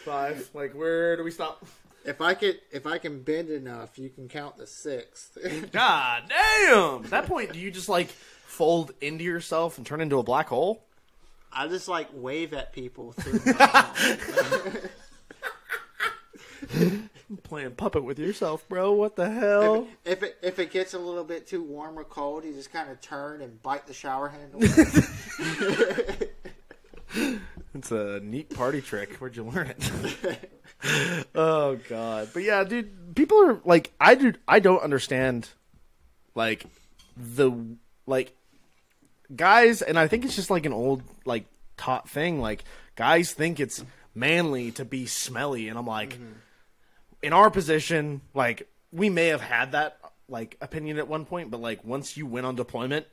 five. Like, where do we stop? If I could, if I can bend enough, you can count the sixth. God damn! At that point, do you just like fold into yourself and turn into a black hole? I just like wave at people through my Playing puppet with yourself, bro. What the hell? If it if it gets a little bit too warm or cold, you just kind of turn and bite the shower handle. It's a neat party trick. Where'd you learn it? oh god. But yeah, dude, people are like I do I don't understand like the like guys and I think it's just like an old like taught thing like guys think it's manly to be smelly and I'm like mm-hmm. in our position like we may have had that like opinion at one point but like once you went on deployment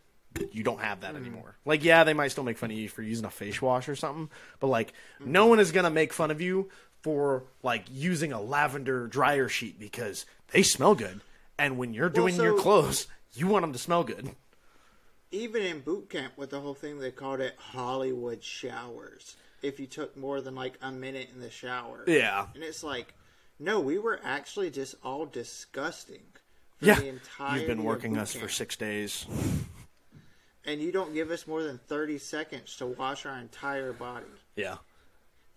you don't have that mm-hmm. anymore. Like, yeah, they might still make fun of you for using a face wash or something, but like, mm-hmm. no one is gonna make fun of you for like using a lavender dryer sheet because they smell good. And when you're doing your so- clothes, you want them to smell good. Even in boot camp with the whole thing, they called it Hollywood showers. If you took more than like a minute in the shower, Yeah, and it's like, no, we were actually just all disgusting. For yeah. You've been working us for six days. and you don't give us more than thirty seconds to wash our entire body. Yeah,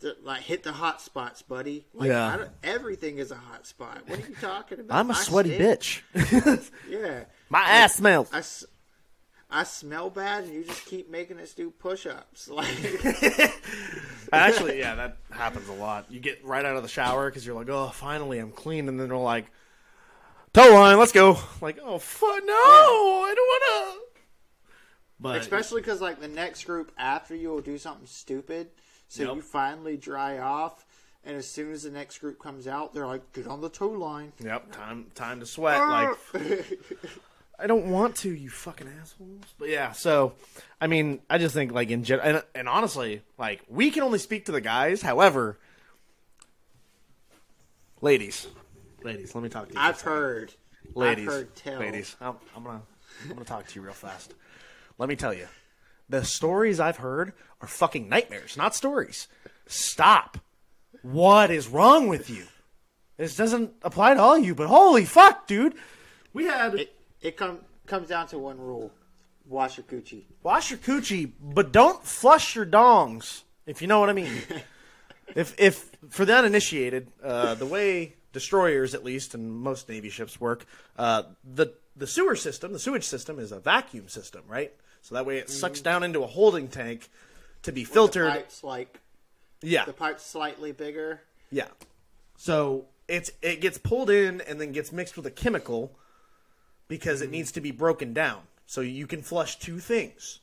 To, like hit the hot spots, buddy. Like, Yeah. I don't, everything is a hot spot. What are you talking about? I'm a I sweaty stink. bitch. Yeah. My ass smells. I, I smell bad, and you just keep making us do push-ups. Like, Actually, yeah, that happens a lot. You get right out of the shower because you're like, oh, finally, I'm clean, and then they're like, toe line, let's go. Like, oh, fuck, no, I don't want to. But especially because like the next group after you will do something stupid, so Yep. you finally dry off, and as soon as the next group comes out, they're like, "Get on the toe line." Yep, time time to sweat. Like I don't want to, you fucking assholes. But yeah, so I mean, I just think like in gen- and, and honestly, like we can only speak to the guys. However, ladies, ladies, let me talk to you. I've heard, ladies, I've heard tell. ladies. I'm, I'm gonna I'm gonna talk to you real fast. Let me tell you, the stories I've heard are fucking nightmares, not stories. Stop. What is wrong with you? This doesn't apply to all you, but holy fuck, dude. We had It it come, comes down to one rule: wash your coochie. wash your coochie, but don't flush your dongs. If you know what I mean. if if for the uninitiated, uh, the way destroyers, at least, and most navy ships work, uh, the the sewer system, the sewage system, is a vacuum system, right? So that way it sucks down into a holding tank to be The filtered. pipe's like Yeah, the pipe's slightly bigger. yeah. So it's it gets pulled in and then gets mixed with a chemical because it mm. needs to be broken down. So you can flush two things: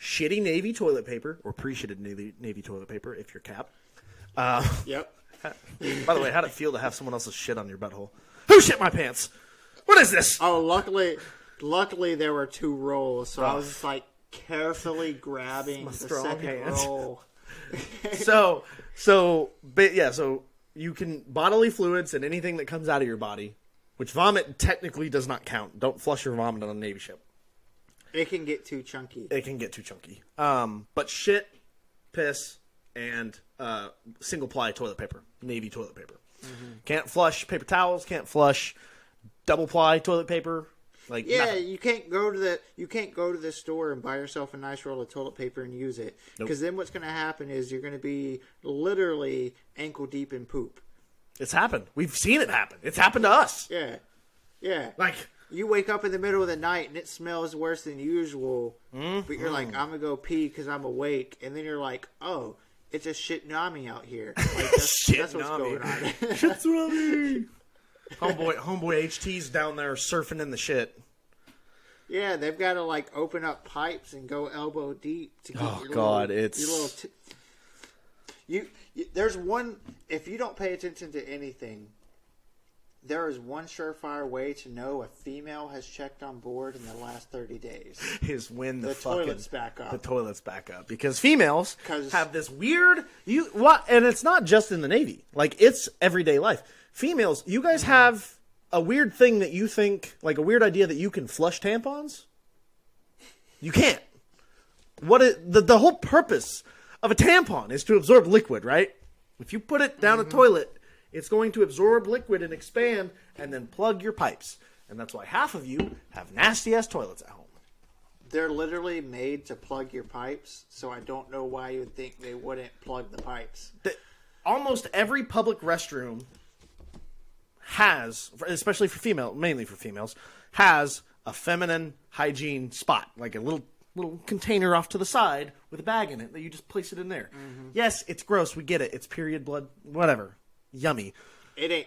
shitty navy toilet paper or pre-shitted navy navy toilet paper if you're Kap. Uh, yep. By the way, how'd it feel to have someone else's shit on your butthole? Who shit my pants? What is this? Oh, luckily, luckily there were two rolls, so I Oh. was just like carefully grabbing the second roll. So, so, but yeah, so you can bodily fluids and anything that comes out of your body, which vomit technically does not count. Don't flush your vomit on a navy ship. It can get too chunky. it can get too chunky. Um, but shit, piss, and uh, single ply toilet paper, navy toilet paper. Can't flush paper towels. Can't flush double ply toilet paper. Like Yeah, nothing. you can't go to the you can't go to the store and buy yourself a nice roll of toilet paper and use it Nope. because then what's going to happen is you're going to be literally ankle deep in poop. It's happened. We've seen it happen. It's happened to us. Yeah, yeah. Like You wake up in the middle of the night and it smells worse than usual, but you're like, mm-hmm. I'm gonna go pee because I'm awake, and then you're like, oh, it's a shit nami out here. Like, that's, Shit that's what's nami. going on. Shitsurami. homeboy, homeboy HT's down there surfing in the shit. yeah, they've got to like open up pipes and go elbow deep to get Oh, your God, little, it's- your little. T- you there's one if you don't pay attention to anything. There is one surefire way to know a female has checked on board in the last 30 days. Is when the, The fucking toilet's back up. the toilet's back up because females have this weird you what and it's not just in the navy like it's everyday life females you guys Mm-hmm. have a weird thing that you think like a weird idea that you can flush tampons you can't What is, the, the whole purpose of a tampon is to absorb liquid right if you put it down Mm-hmm. a toilet it's going to absorb liquid and expand and then plug your pipes and that's why half of you have nasty ass toilets at home They're literally made to plug your pipes, so I don't know why you would think they wouldn't plug the pipes. that almost every public restroom has, especially for female, mainly for females, has a feminine hygiene spot, like a little little container off to the side with a bag in it that you just place it in there. Yes, it's gross. We get it. It's period blood, whatever. Yummy. It ain't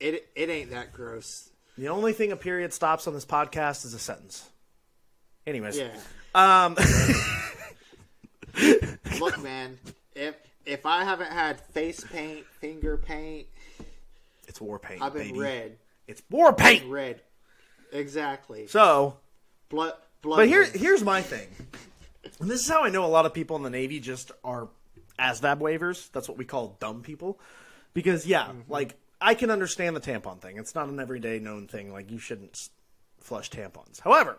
it it ain't that gross. The only thing a period stops on this podcast is a sentence. Anyways, Yeah. um, Look, man, if if I haven't had face paint, finger paint, it's war paint, I've been baby. red, It's war paint. red. Exactly. So Blood, blood. But here, here's my thing. And this is how I know a lot of people in the Navy just are ASVAB waivers. That's what we call dumb people. Because, yeah, Mm-hmm. like, I can understand the tampon thing. It's not an everyday known thing. Like, you shouldn't flush tampons. However,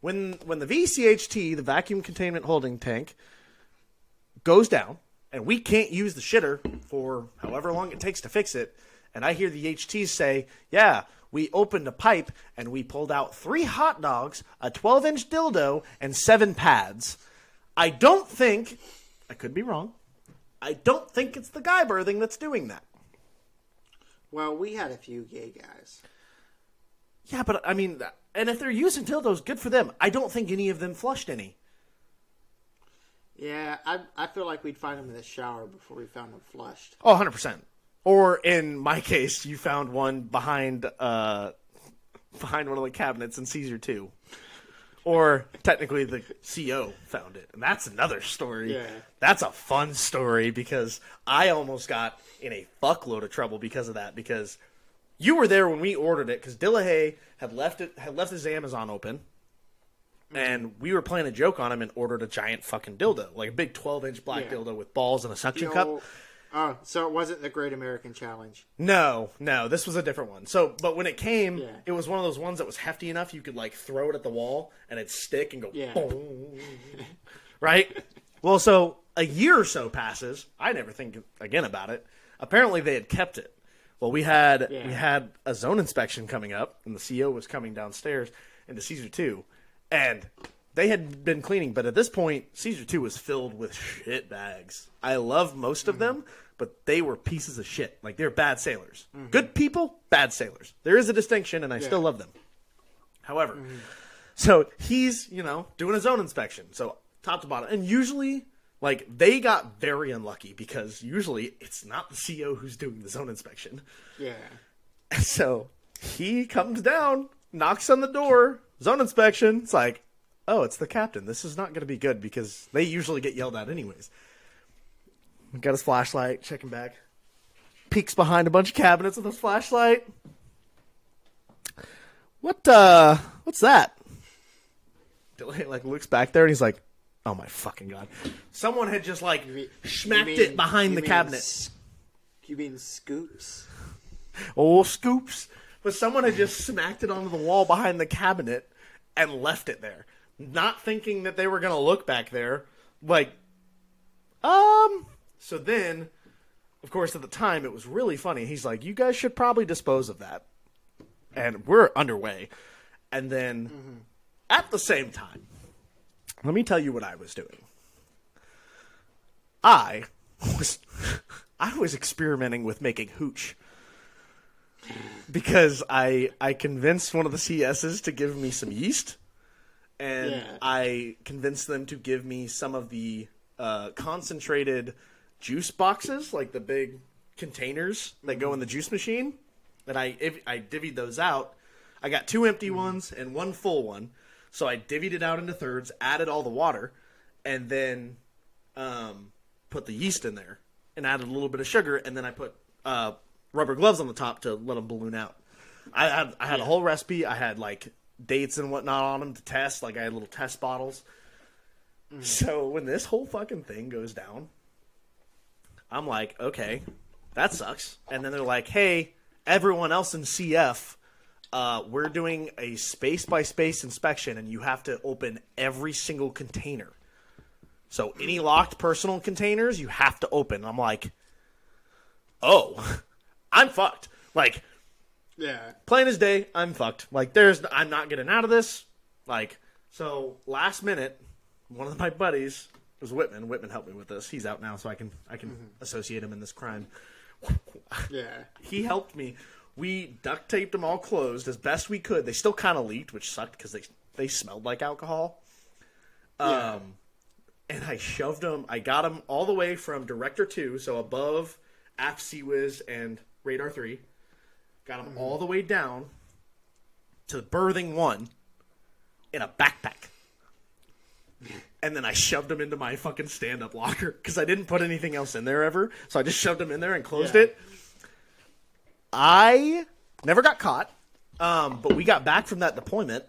when when the VCHT, the vacuum containment holding tank, goes down, and we can't use the shitter for however long it takes to fix it, and I hear the HTs say, "Yeah, we opened a pipe and we pulled out three hot dogs, a 12-inch dildo, and seven pads." I don't think I could be wrong. I don't think it's the guy berthing that's doing that. well, we had a few gay guys. Yeah, but I mean, and if they're using dildos, good for them. I don't think any of them flushed any. Yeah, I I feel like we'd find them in the shower before we found them flushed. Oh, 100%. Or in my case, you found one behind uh behind one of the cabinets in Caesar 2. Or technically the CO found it. And that's another story. Yeah. That's a fun story because I almost got in a fuckload of trouble because of that because you were there when we ordered it cuz Dillahay had left it had left his Amazon open. And we were playing a joke on him and ordered a giant fucking dildo, like a big 12 inch black Yeah. dildo with balls and a suction The cup. Oh, so it wasn't the Great American Challenge. No, no, this was a different one. So, but when it came, Yeah. it was one of those ones that was hefty enough you could like throw it at the wall and it'd stick and go Yeah. boom. right? Well, so a year or so passes. I never think again about it. Apparently, they had kept it. Well, we had Yeah. we had a zone inspection coming up, and the CO was coming downstairs into Caesar two, and they had been cleaning. But at this point, Caesar two was filled with shit bags. I love most of them, but they were pieces of shit. Like they're bad sailors. Mm-hmm. Good people, bad sailors. There is a distinction, and I still love them. However, mm-hmm. so he's, you know, doing his own inspection. So top to bottom. And usually, like, they got very unlucky because usually it's not the CO who's doing the zone inspection. Yeah. So he comes down, knocks on the door, zone inspection. It's like, oh, it's the captain. This is not going to be good because they usually get yelled at anyways. Got his flashlight, checking back. Peeks behind a bunch of cabinets with his flashlight. What, uh, what's that? Delay, like, looks back there and he's like, oh my fucking god. Someone had just, like, smacked mean- it behind the mean cabinet. s- You mean scoops? Oh, scoops. But someone had just smacked it onto the wall behind the cabinet and left it there. Not thinking that they were going to look back there. Like, um. So then, of course, at the time, it was really funny. He's like, you guys should probably dispose of that. And we're underway. And then at the same time, let me tell you what I was doing. I was I was experimenting with making hooch because I I convinced one of the CSs to give me some yeast, and Yeah. I convinced them to give me some of the uh, concentrated juice boxes, like the big containers that go in the juice machine. And I if, I divvied those out. I got two empty ones and one full one, so I divvied it out into thirds, added all the water, and then um, put the yeast in there and added a little bit of sugar, and then I put uh, rubber gloves on the top to let them balloon out. I had I had a whole recipe. I had like dates and whatnot on them to test. Like I had little test bottles. So when this whole fucking thing goes down, I'm like, okay, that sucks. And then they're like, hey, everyone else in CF, uh, we're doing a space by space inspection, and you have to open every single container. So any locked personal containers you have to open. I'm like, oh, I'm fucked. Like Yeah. plain as day, I'm fucked. Like there's, I'm not getting out of this. Like so, last minute, one of my buddies was Whitman. Whitman helped me with this. He's out now, so I can I can associate him in this crime. Yeah. He helped me. We duct taped them all closed as best we could. They still kind of leaked, which sucked because they they smelled like alcohol. Yeah. Um, and I shoved them. I got them all the way from Director Two, so above Aft CIWS and Radar Three. Got them all the way down to Berthing One in a backpack. And then I shoved them into my fucking stand-up locker because I didn't put anything else in there ever. So I just shoved them in there and closed Yeah. it. I never got caught, um, but we got back from that deployment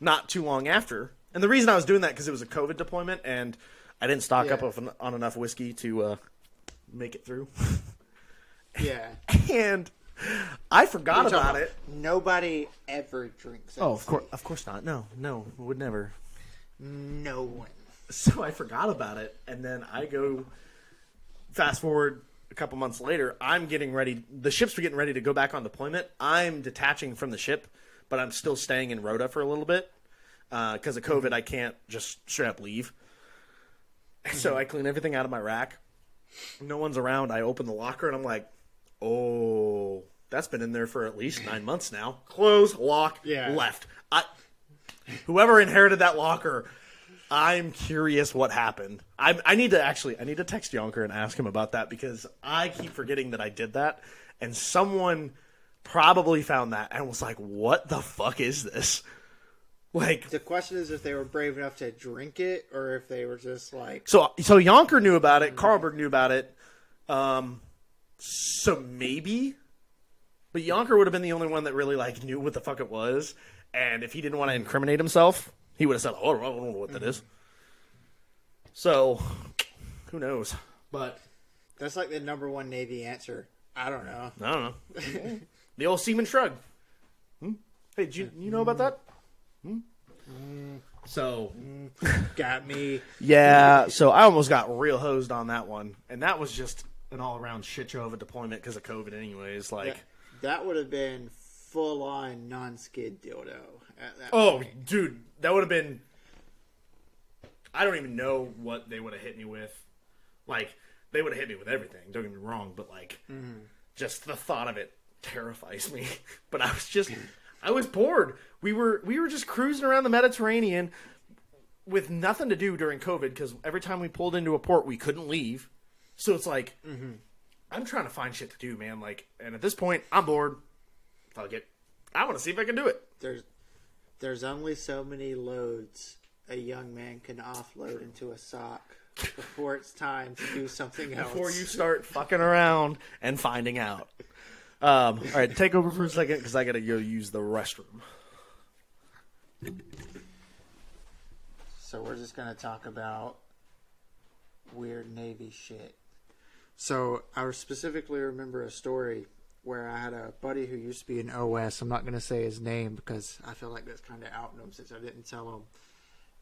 not too long after. And the reason I was doing that because it was a COVID deployment, and I didn't stock up Yeah. on, on enough whiskey to uh, make it through. Yeah. and I forgot about it. Nobody ever drinks. Oh, of course, of course not. No, no, would never. No one. So I forgot about it, and then I go fast forward a couple months later. I'm getting ready. The ships are getting ready to go back on deployment. I'm detaching from the ship, but I'm still staying in Rota for a little bit uh, because of COVID. Mm-hmm. I can't just straight up leave. So mm-hmm. I clean everything out of my rack. No one's around. I open the locker and I'm like, "Oh, that's been in there for at least nine months now." Close, lock, Yeah. left. I whoever inherited that locker, I'm curious what happened. I, I need to actually, I need to text Yonker and ask him about that because I keep forgetting that I did that, and someone probably found that and was like, "What the fuck is this?" Like, The question is if they were brave enough to drink it or if they were just like, so so Yonker knew about it, Carlberg knew about it, um, so maybe, but Yonker would have been the only one that really like knew what the fuck it was, and if he didn't want to incriminate himself, he would have said, "Oh, I don't know what that is." So, who knows? But that's like the number one Navy answer. I don't know. I don't know. the old seaman shrug. Hmm? Hey, did you you know about that? Hmm? So Got me. yeah, so I almost got real hosed on that one, and that was just an all around shit show of a deployment because of COVID, anyways. Like, that would have been full on non skid dildo. At that oh, point. dude, that would have been. I don't even know what they would have hit me with. Like, they would have hit me with everything. Don't get me wrong, but like, mm-hmm. just the thought of it terrifies me. but I was just, I was bored. We were we were just cruising around the Mediterranean with nothing to do during COVID because every time we pulled into a port, we couldn't leave. So it's like, mm-hmm. I'm trying to find shit to do, man. Like, and at this point, I'm bored. Fuck it. I want to see if I can do it. There's there's only so many loads a young man can offload into a sock before it's time to do something else. before you start fucking around and finding out. Um, all right, take over for a second because I gotta go use the restroom. So we're just gonna talk about weird Navy shit. So I specifically remember a story where I had a buddy who used to be an OS. I'm not gonna say his name because I feel like that's kind of outing him since I didn't tell him.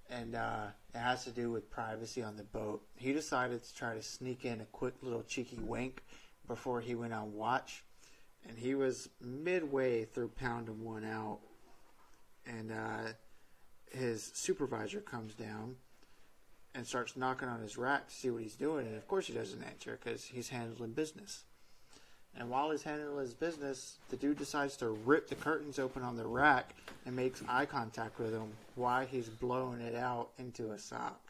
And uh, it has to do with privacy on the boat. He decided to try to sneak in a quick little cheeky wink before he went on watch, and he was midway through pounding one out and uh, his supervisor comes down and starts knocking on his rack to see what he's doing, and of course he doesn't answer because he's handling business. And while he's handling his business, the dude decides to rip the curtains open on the rack and makes eye contact with him while he's blowing it out into a sock.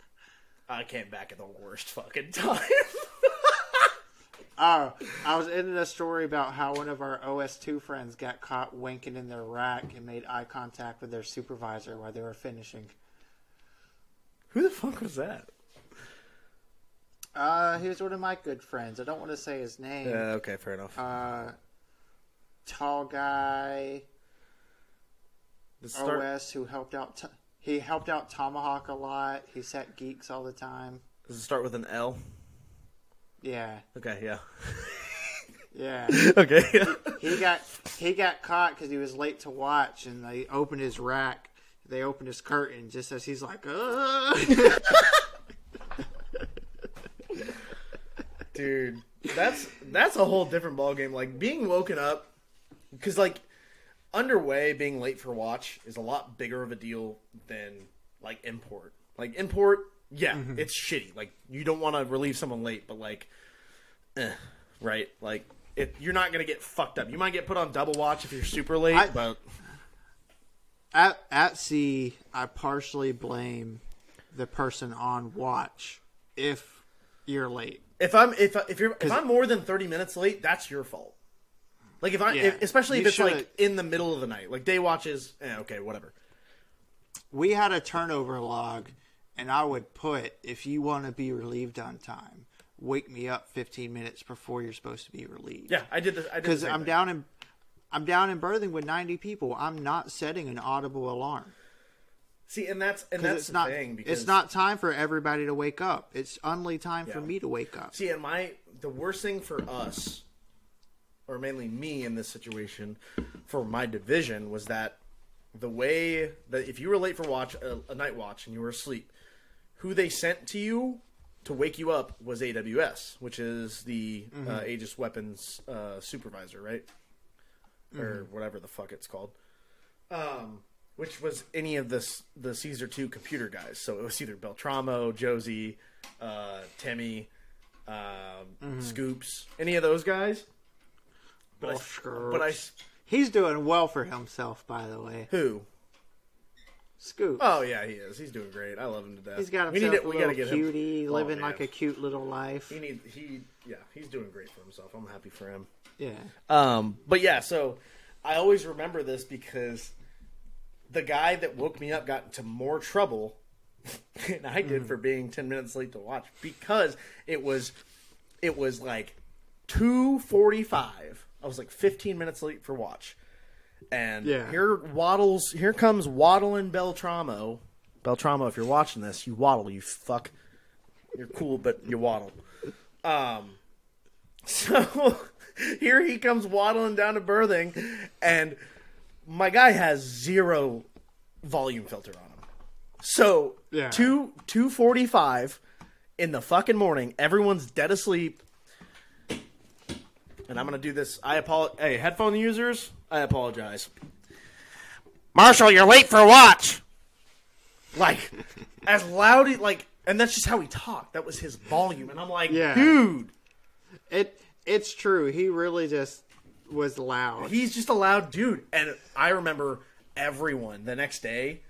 I came back at the worst fucking time. Oh, I was in a story about how one of our OS2 friends got caught winking in their rack and made eye contact with their supervisor while they were finishing. Who the fuck was that? Uh, he was one of my good friends. I don't want to say his name. Yeah, okay, fair enough. Uh, tall guy, Let's start- OS, who helped out. T- he helped out Tomahawk a lot. He set geeks all the time. Does it start with an L? Yeah, Okay, yeah. yeah. okay. he got he got caught because he was late to watch, and they opened his rack. They open his curtain just as he's like, Dude, that's that's a whole different ballgame. Like being woken up, because like underway being late for watch is a lot bigger of a deal than like import. Like import, yeah, it's shitty. Like you don't want to relieve someone late, but like, eh, right? Like it, you're not gonna get fucked up. You might get put on double watch if you're super late, I- but at at sea, I partially blame the person on watch if you're late. if I'm if if you're if I'm more than thirty minutes late, that's your fault. Like if I, Yeah. if, especially if it's like in the middle of the night, like day watches. Eh, okay, whatever. We had a turnover log, and I would put if you want to be relieved on time, wake me up 15 minutes before you're supposed to be relieved. Yeah, I did this. I did the because I'm thing. down in I'm down in Berthing with 90 people. I'm not setting an audible alarm See, and that's and that's it's the not thing because it's not time for everybody to wake up. It's only time for me to wake up. See, and my the worst thing for us, or mainly me in this situation, for my division was that the way that if you were late for watch a, a night watch and you were asleep, who they sent to you to wake you up was AWS, which is the uh, Aegis Weapons uh, supervisor, right? Or whatever the fuck it's called. Um, which was any of this the Caesar two computer guys. So it was either Beltramo, Josie, uh, Timmy, um, Scoops, any of those guys. But I, but I He's doing well for himself, by the way. who? Scoop. Oh yeah, he is. He's doing great. I love him to death. He's got himself we need to, a we little gotta get him. cutie, Oh, living man. like a cute little life. He need he yeah. He's doing great for himself. I'm happy for him. Yeah. Um, but yeah, so I always remember this because the guy that woke me up got into more trouble than I did for being ten minutes late to watch because it was it was like two forty five. I was like fifteen minutes late for watch. And Yeah. here waddles here comes waddling Beltramo. Beltramo, if you're watching this, you waddle, you fuck. You're cool, but you waddle. Um so here he comes waddling down to berthing, and my guy has zero volume filter on him. So Yeah. two two forty five in the fucking morning, everyone's dead asleep. And I'm gonna do this. I apologize. Hey, headphone users, I apologize. Marshall, you're late for watch. Like, as loud as like, and that's just how he talked. That was his volume, and I'm like, Yeah. dude. It it's true. He really just was loud. He's just a loud dude. And I remember everyone the next day.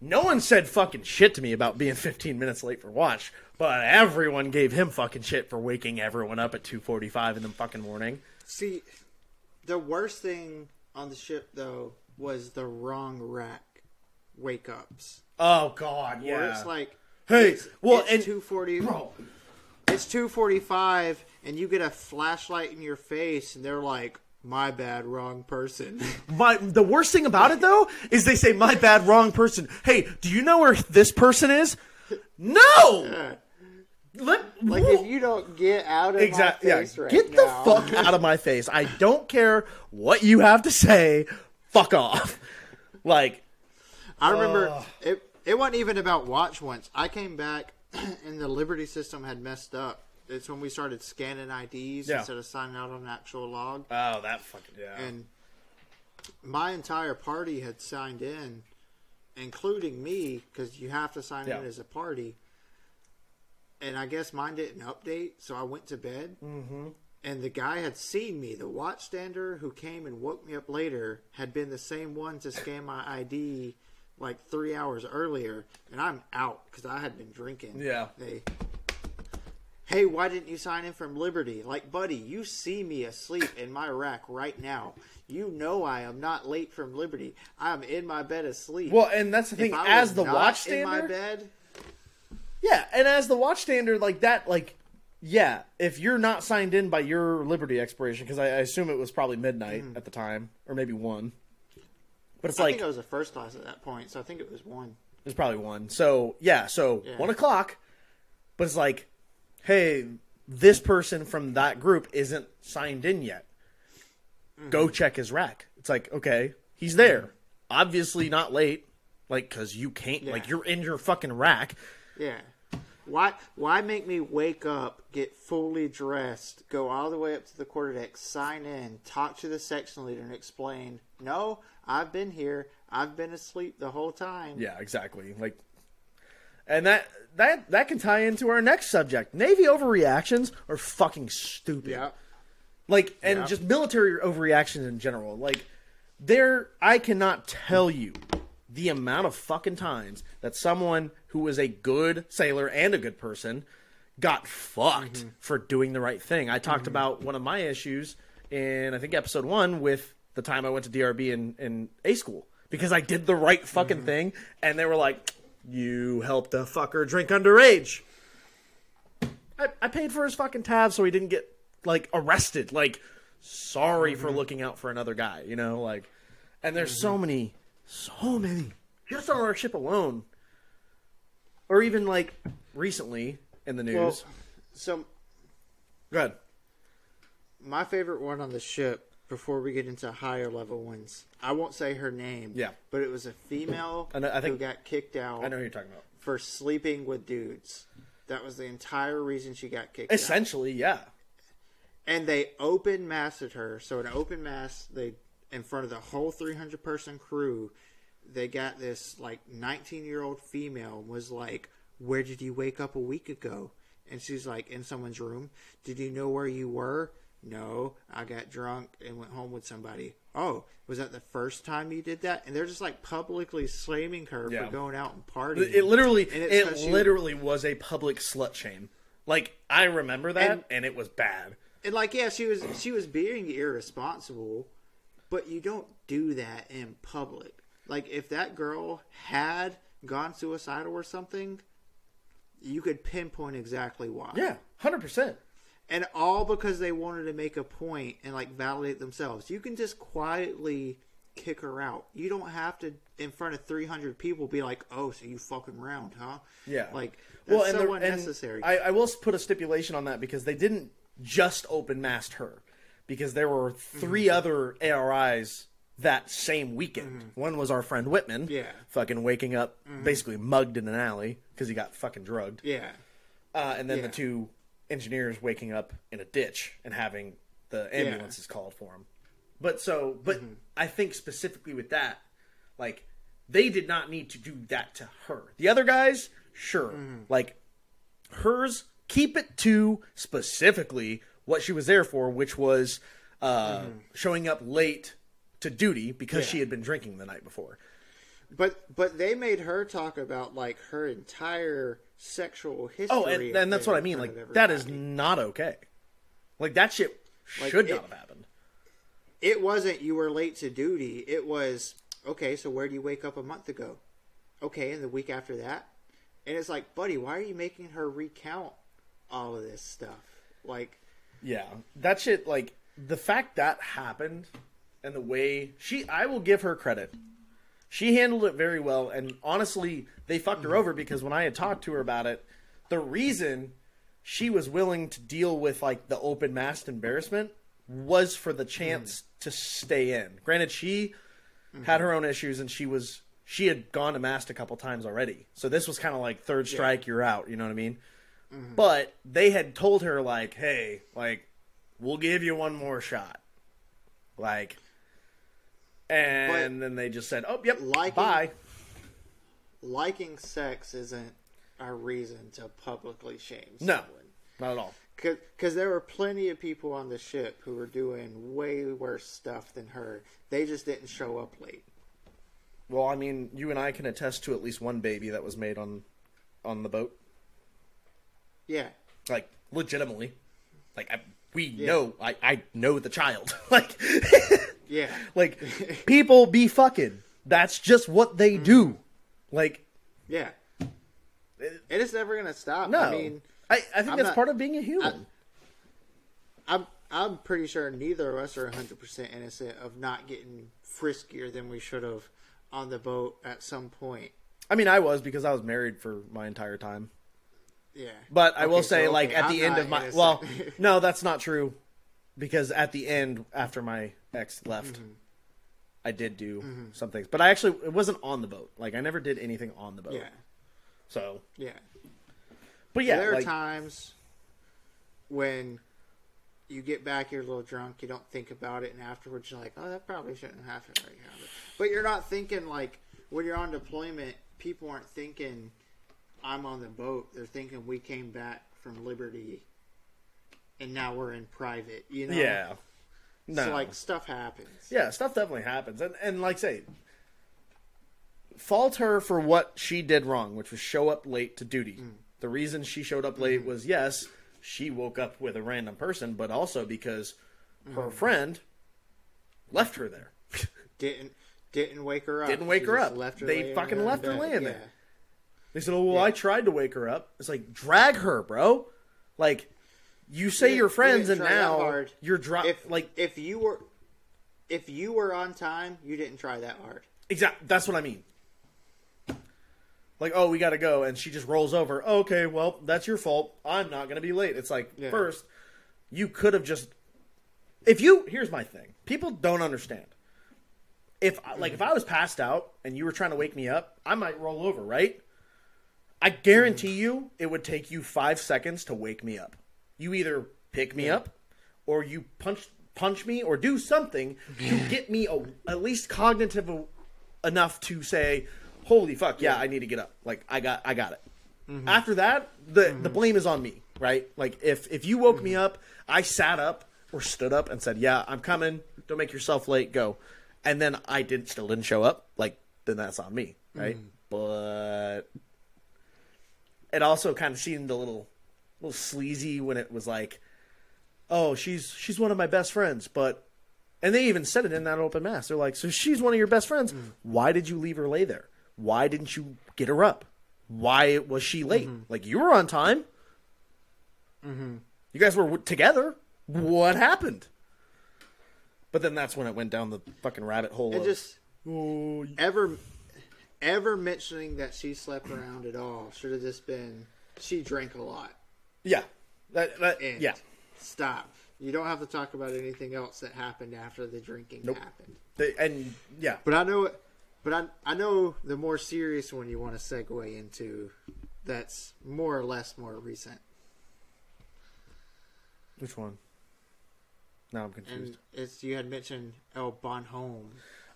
No one said fucking shit to me about being 15 minutes late for watch, but everyone gave him fucking shit for waking everyone up at 2:45 in the fucking morning. See, the worst thing on the ship though was the wrong rack wake ups. Oh god, yeah. Where it's like hey, it's, well, it's and two forty. bro, It's two forty five, and you get a flashlight in your face, and they're like, "My bad, wrong person." my the worst thing about it though is they say my bad, wrong person. Hey, do you know where this person is? No. Let, like if you don't get out of Exactly. my Yeah. face right Get the fuck out of my face. I don't care what you have to say. Fuck off. Like, I remember Ugh. it. It wasn't even about watch once. I came back, and the Liberty system had messed up. It's when we started scanning IDs Yeah. instead of signing out on an actual log. oh, that fucking yeah. and my entire party had signed in including me, because you have to sign Yeah. in as a party. And I guess mine didn't update, so I went to bed. Mm-hmm. And the guy had seen me. The watchstander who came and woke me up later had been the same one to scan my ID like three hours earlier, and I'm out because I had been drinking. Yeah. They, hey, why didn't you sign in from Liberty? Like, buddy, you see me asleep in my rack right now. You know I am not late from Liberty. I am in my bed asleep. Well, and that's the thing. I As the not in my watchstander, bed, yeah, and as the watchstander, like that, like yeah, if you're not signed in by your Liberty expiration, because I, I assume it was probably midnight at the time, or maybe one. But it's Mm. I like think I was a first class at that point, so I think it was one. There's probably one. So yeah, so Yeah. one o'clock. But it's like, hey, this person from that group isn't signed in yet. Go Mm-hmm. check his rack. It's like, okay, he's there. Obviously not late. Like, cause you can't. Like, you're in your fucking rack. Yeah. Why why make me wake up, get fully dressed, go all the way up to the quarterdeck, sign in, talk to the section leader and explain, "No, I've been here. I've been asleep the whole time." Yeah, exactly. Like, and that that that can tie into our next subject. Navy overreactions are fucking stupid. Yeah. like and Yeah. just military overreactions in general like there i cannot tell you the amount of fucking times that someone who was a good sailor and a good person got fucked Mm-hmm. for doing the right thing i talked about one of my issues in i think episode one with the time i went to drb in, in a school because i did the right fucking Mm-hmm. thing and they were like you helped a fucker drink underage I, I paid for his fucking tab so he didn't get like arrested. Like, sorry for mm-hmm. looking out for another guy, you know? Like, and there's so mm-hmm. many, so many. Just on our ship alone, or even like recently in the news. Well, so Go ahead. my favorite one on the ship before we get into higher level ones. I won't say her name. Yeah. But it was a female I know- I think- who got kicked out I know who you're talking about. for sleeping with dudes. That was the entire reason she got kicked out. Essentially, yeah. and they open masted her. So an open mast, they in front of the whole 300 person crew, they got this like 19 year old female was like, "Where did you wake up a week ago?" And she's like, "In someone's room." Did you know where you were? No, I got drunk and went home with somebody. Oh, was that the first time you did that? And they're just like publicly shaming her Yeah. for going out and partying. It literally, it literally was a public slut shame. Like I remember that, And- and it was bad. And like, yeah, she was she was being irresponsible, but you don't do that in public. Like, if that girl had gone suicidal or something, you could pinpoint exactly why. Yeah, hundred percent. And all because they wanted to make a point and like validate themselves. You can just quietly kick her out. You don't have to in front of 300 people be like, "Oh, so you fucking round, huh?" Yeah. Like that's and so the- and unnecessary. I, I will put a stipulation on that because they didn't just open masted her, because there were 3 Mm-hmm. other ARIs that same weekend. One was our friend Whitman, Yeah. Mm-hmm. fucking waking up basically mugged in an alley because he got fucking drugged, yeah. uh, and then Yeah. the two engineers waking up in a ditch and having the ambulances called for him. But so, but Mm-hmm. I think specifically with that, like they did not need to do that to her. The other guys, sure, Mm-hmm. like hers, keep it to specifically what she was there for, which was uh, showing up late to duty because Mm-hmm. Yeah. she had been drinking the night before. But but they made her talk about like her entire sexual history. Oh, and, and that's what I mean. Like that is not okay. Like that shit Like, should it- not have happened. It wasn't you were late to duty. It was okay. So where do you wake up a month ago? Okay, and the week after that, and it's like, buddy, why are you making her recount all of this stuff? Like, Yeah, that shit. Like the fact that happened, and the way she, I will give her credit. She handled it very well, and honestly, they fucked her over because when I had talked to her about it, the reason she was willing to deal with like the open mast embarrassment was for the chance to stay in. Granted, she had her own issues, and she was she had gone to mast a couple times already, so this was kind of like third strike, you're out. You know what I mean? Mm-hmm. But they had told her like, "Hey, like, we'll give you one more shot." Like, and then they just said, "Oh, yep, Liking- bye." liking sex isn't a reason to publicly shame No. someone. Not at all. Because there were plenty of people on the ship who were doing way worse stuff than her. They just didn't show up late. Well, I mean, you and I can attest to at least one baby that was made on on the boat. Yeah. Like legitimately. Like I, we know I I know the child. like Yeah. like people be fucking. That's just what they mm. do. Like Yeah. It is never going to stop. no. I mean, I, I think I'm that's not- part of being a human. I'm I'm pretty sure neither of us are 100% innocent of not getting friskier than we should have on the boat at some point. I mean, I was because I was married for my entire time. Yeah. But I will say, so, like at I'm the end of my innocent. well, no, that's not true, because at the end, after my ex left, Mm-hmm. I did do some things, but I actually it wasn't on the boat. Like I never did anything on the boat. Yeah. So, Yeah. but yeah, there are times when you get back, you're a little drunk, you don't think about it, and afterwards you're like, "Oh, that probably shouldn't have happened right now." But you're not thinking like when you're on deployment, people aren't thinking, "I'm on the boat." They're thinking we came back from Liberty, and now we're in private. You know? yeah, no, So like stuff happens. yeah, stuff definitely happens, and and like say, fault her for what she did wrong, which was show up late to duty. Mm. The reason she showed up late was yes, she woke up with a random person, but also because her Mm. friend left her there. Didn't didn't wake her up. Didn't wake She her up. Left her They fucking left her laying Yeah. there. They said, "Oh well, Yeah. I tried to wake her up." It's like drag her, bro. Like you say Yeah, you're friends, didn't and now you're drop if like if you were if you were on time, you didn't try that hard. Exactly. That's what I mean. Like, oh, we got to go, and she just rolls over. Okay, well, that's your fault. I'm not going to be late. It's like Yeah. first, you could have just. If you here's my thing, people don't understand. If like if I was passed out and you were trying to wake me up, I might roll over, right? I guarantee you it would take you five seconds to wake me up. You either pick me up or you punch punch me or do something to get me a, at least cognitive enough to say, "Holy fuck, yeah, I need to get up." Like I got I got it. Mm-hmm. After that, the the mm-hmm. blame is on me, right? Like if if you woke me mm-hmm. up, I sat up or stood up and said, "Yeah, I'm coming. Don't make yourself late. Go." And then I didn't still didn't show up. Like then that's on me, right? Mm. But it also kind of seemed a little little sleazy when it was like, "Oh, she's she's one of my best friends," but and they even said it in that open mast. They're like, "So she's one of your best friends. Mm. Why did you leave her lay there? Why didn't you get her up? Why was she late? Mm-hmm. Like you were on time. Mm-hmm. You guys were together. What happened?" But then that's when it went down the fucking rabbit hole. And of, just "Oh, ever ever mentioning that she slept around at all should have just been she drank a lot. Yeah, that, that yeah." Stop. You don't have to talk about anything else that happened after the drinking Nope. happened. They, and yeah, But I know but I I know the more serious one you want to segue into that's more or less more recent. which one? Now I'm confused. And it's you had mentioned El Bonhomme.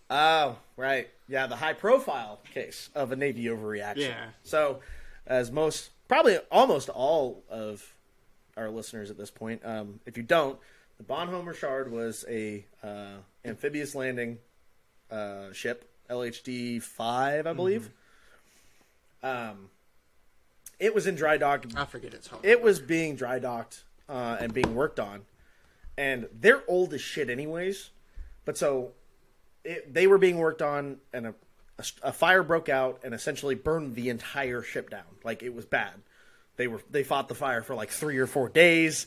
Oh, right. Yeah, the high profile case of a Navy overreaction. Yeah. So, as most, probably almost all of our listeners at this point, um, if you don't, the Bonhomme Richard was a uh, amphibious landing uh, ship, LHD 5, I believe. Um, it was in dry dock I forget its home. it was being dry docked uh, and being worked on, and they're old as shit, anyways. But so it, they were being worked on, and a, a, a fire broke out and essentially burned the entire ship down. Like it was bad. They were they fought the fire for like three or four days.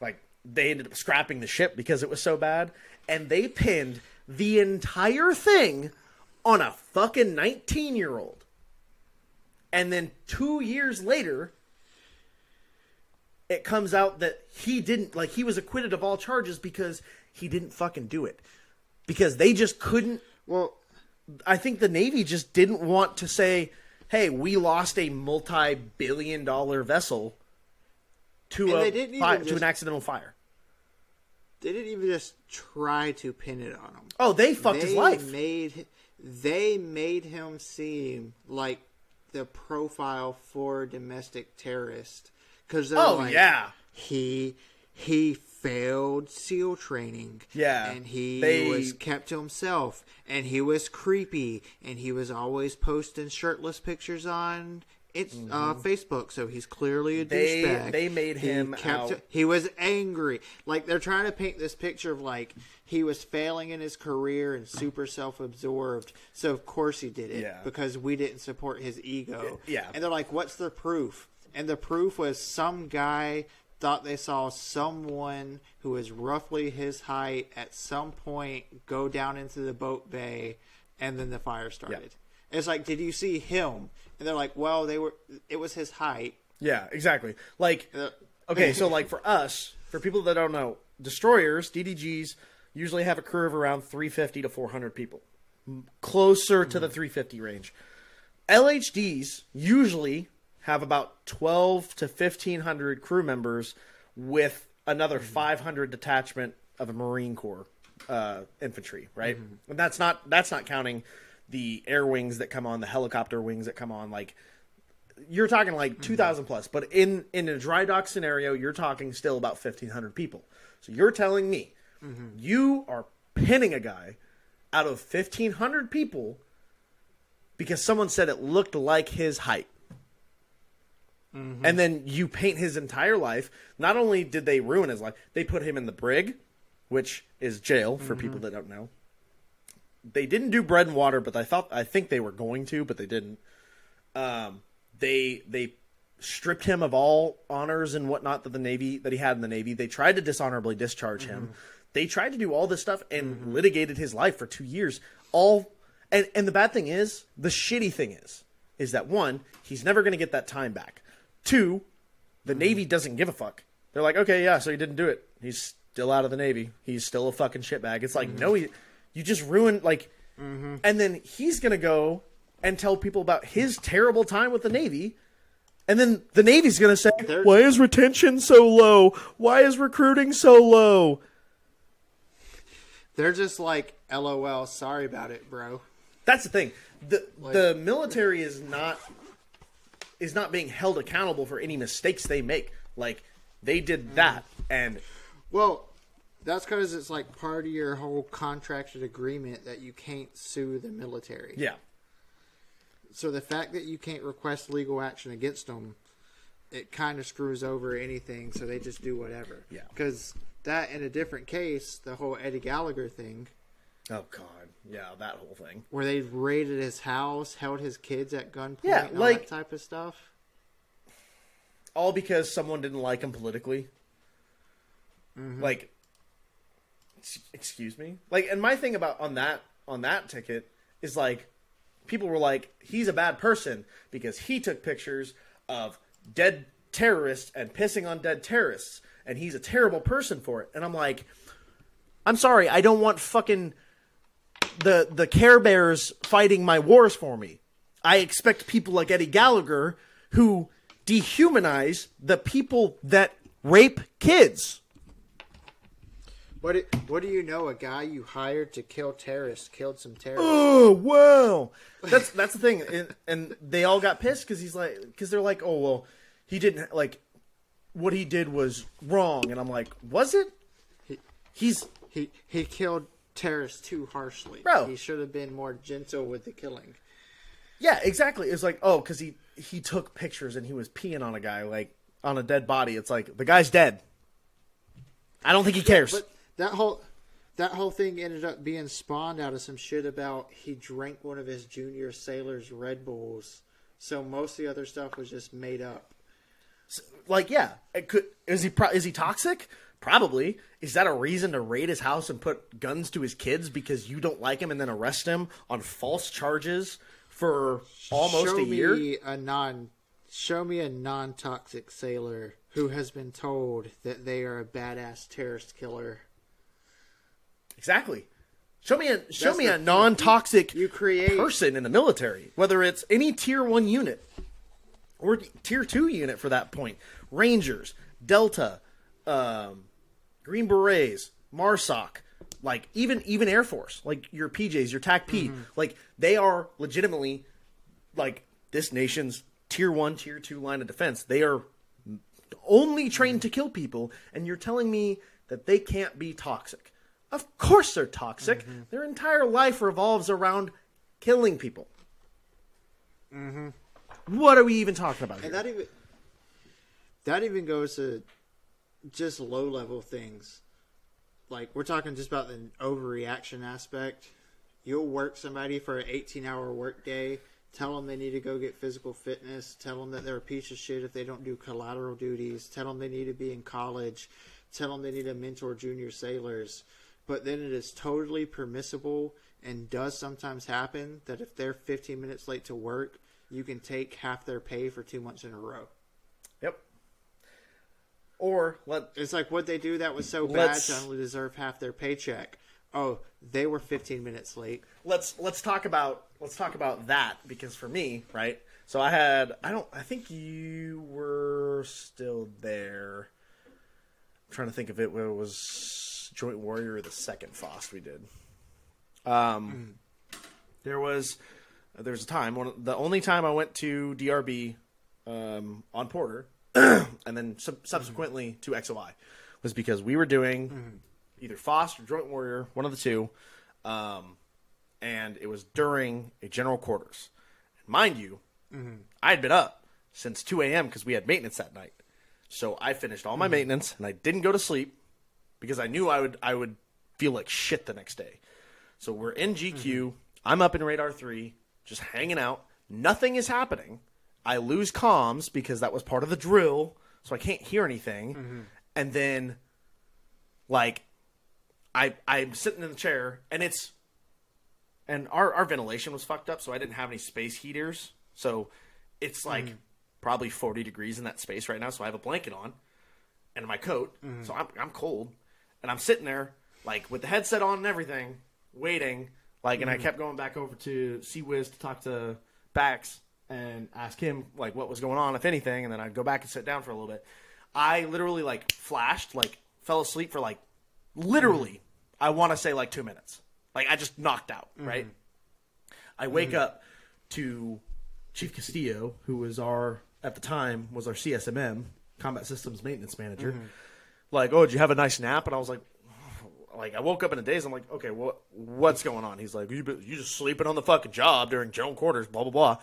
Like they ended up scrapping the ship because it was so bad, and they pinned the entire thing on a fucking nineteen year old. And then two years later, it comes out that he didn't like he was acquitted of all charges because he didn't fucking do it because they just couldn't well, i think the navy just didn't want to say hey we lost a multi-billion dollar vessel to And a they didn't even fi- to an accidental fire. They didn't even just try to pin it on him. oh they fucked they his life. made they made him seem like the profile for domestic terrorist because Oh like, yeah, he he failed SEAL training. Yeah, and he they- was kept to himself, and he was creepy, and he was always posting shirtless pictures on. It's uh, Facebook, so he's clearly a Mm-hmm. They- douchebag. they made He him kept- out- He was angry. Like they're trying to paint this picture of like he was failing in his career and super self-absorbed. So of course he did it Yeah. because we didn't support his ego. Yeah. and they're like, "What's the proof?" And the proof was some guy thought they saw someone who was roughly his height at some point go down into the boat bay, and then the fire started. It's like, did you see him? And they're like, well, they were. It was his height. yeah, exactly. Like okay, so like for us, for people that don't know, destroyers, DDGs usually have a crew of around 350 to 400 people, closer to the mm-hmm. 350 range. LHDs usually have about 12 to 1500 crew members with another mm-hmm. 500 detachment of a Marine Corps uh, infantry, right? Mm-hmm. And that's not that's not counting the air wings that come on, the helicopter wings that come on, like you're talking like mm-hmm. 2000 plus but in in a dry dock scenario you're talking still about 1500 people. So you're telling me you are pinning a guy out of 1500 people because someone said it looked like his height Mm-hmm. and then you paint his entire life not only did they ruin his life they put him in the brig which is jail for mm-hmm. people that don't know they didn't do bread and water but i thought i think they were going to but they didn't um, they they stripped him of all honors and whatnot that the navy that he had in the navy. They tried to dishonorably discharge him. Mm-hmm. They tried to do all this stuff and litigated his life for two years. All and and the bad thing is, the shitty thing is, is that one, he's never going to get that time back. Two, the navy doesn't give a fuck. They're like, okay, yeah, so he didn't do it. He's still out of the navy. He's still a fucking shitbag. It's like, no, he, you just ruined like mm-hmm. and then he's going to go and tell people about his terrible time with the Navy. And then the Navy's going to say, They're- Why is retention so low? Why is recruiting so low? They're just like, LOL, sorry about it, bro. That's the thing. The the military is not is not being held accountable for any mistakes they make. Like they did mm. that and Well, that's because it's like part of your whole contracted agreement that you can't sue the military. yeah. So the fact that you can't request legal action against them, it kind of screws over anything. So they just do whatever. Yeah. Because that, in a different case, the whole Eddie Gallagher thing, Oh god. Yeah, that whole thing. where they raided his house, held his kids at gunpoint, Yeah, and all like- that type of stuff. all because someone didn't like him politically. Mm-hmm. Like, excuse me. Like, and my thing about on that on that ticket is like, people were like, he's a bad person because he took pictures of dead terrorists and pissing on dead terrorists, and he's a terrible person for it. And I'm like, I'm sorry, I don't want fucking the the Care Bears fighting my wars for me. I expect people like Eddie Gallagher who dehumanize the people that rape kids. What do, what do you know? A guy you hired to kill terrorists killed some terrorists. Oh wow, that's that's the thing, and, and they all got pissed because he's like, because they're like, oh well, he didn't like what he did was wrong, and I'm like, was it? He's He he killed terrorists too harshly. Bro. he should have been more gentle with the killing. Yeah, exactly. It's like, oh, because he he took pictures and he was peeing on a guy, like on a dead body. It's like the guy's dead. I don't think he cares. But that whole that whole thing ended up being spawned out of some shit about he drank one of his junior sailors' Red Bulls. So most of the other stuff was just made up. like, yeah, it could. Is he pro- is he toxic? Probably. Is that a reason to raid his house and put guns to his kids because you don't like him and then arrest him on false charges for almost show a year? me a non show me a non toxic sailor who has been told that they are a badass terrorist killer. Exactly. Show me a show That's me the a non-toxic You create person in the military, whether it's any tier one unit or tier two unit for that point. Rangers, Delta, um, Green Berets, Marsoc, like even even Air Force, like your PJs, your TAC P, mm-hmm. like they are legitimately like this nation's tier one, tier two line of defense. They are only trained to kill people, and you're telling me that they can't be toxic. Of course they're toxic. Mm-hmm. Their entire life revolves around killing people. Mm-hmm. What are we even talking about here? That even that even goes to just low level things. Like we're talking just about the overreaction aspect. You'll work somebody for an 18 hour work day, tell them they need to go get physical fitness, tell them that they're a piece of shit if they don't do collateral duties, tell them they need to be in college, tell them they need to mentor junior sailors. But then it is totally permissible and does sometimes happen that if they're 15 minutes late to work, you can take half their pay for two months in a row. yep. Or let It's like what they do that was so bad to only deserve half their paycheck. Oh, they were 15 minutes late. let's let's talk about let's talk about that because for me, right? So I had I don't I think you were still there. I'm trying to think of it It was Joint Warrior the second FOST we did. Um, there was there was a time one the only time I went to DRB um, on Porter and then sub- subsequently to XOI was because we were doing mm-hmm. either FOST or Joint Warrior, one of the two. Um, and it was during a general quarters. Mind you, mm-hmm. I had been up since 2 a.m. because we had maintenance that night. So I finished all my mm-hmm. maintenance and I didn't go to sleep because I knew I would I would feel like shit the next day. So we're in GQ. I'm up in Radar 3, just hanging out. Nothing is happening. I lose comms because that was part of the drill, so I can't hear anything. Mm-hmm. And then, like, I I'm sitting in the chair and it's and our our ventilation was fucked up, so I didn't have any space heaters. So it's like mm. probably 40 degrees in that space right now. So I have a blanket on and my coat, mm-hmm. so I'm I'm cold, and I'm sitting there like with the headset on and everything, waiting. Like, and I mm-hmm. kept going back over to Wiz to talk to Bax and ask him like what was going on, if anything, and then I'd go back and sit down for a little bit. I literally like flashed, like fell asleep for like literally, mm-hmm. I want to say like two minutes. Like I just knocked out, mm-hmm. right? I wake mm-hmm. up to Chief Castillo, who was our at the time was our CSMM, Combat Systems Maintenance Manager. Like, oh, did you have a nice nap? And I was like, like I woke up in a daze. I'm like, okay, what what's going on? He's like, you you just sleeping on the fucking job during Joan quarters, blah blah blah.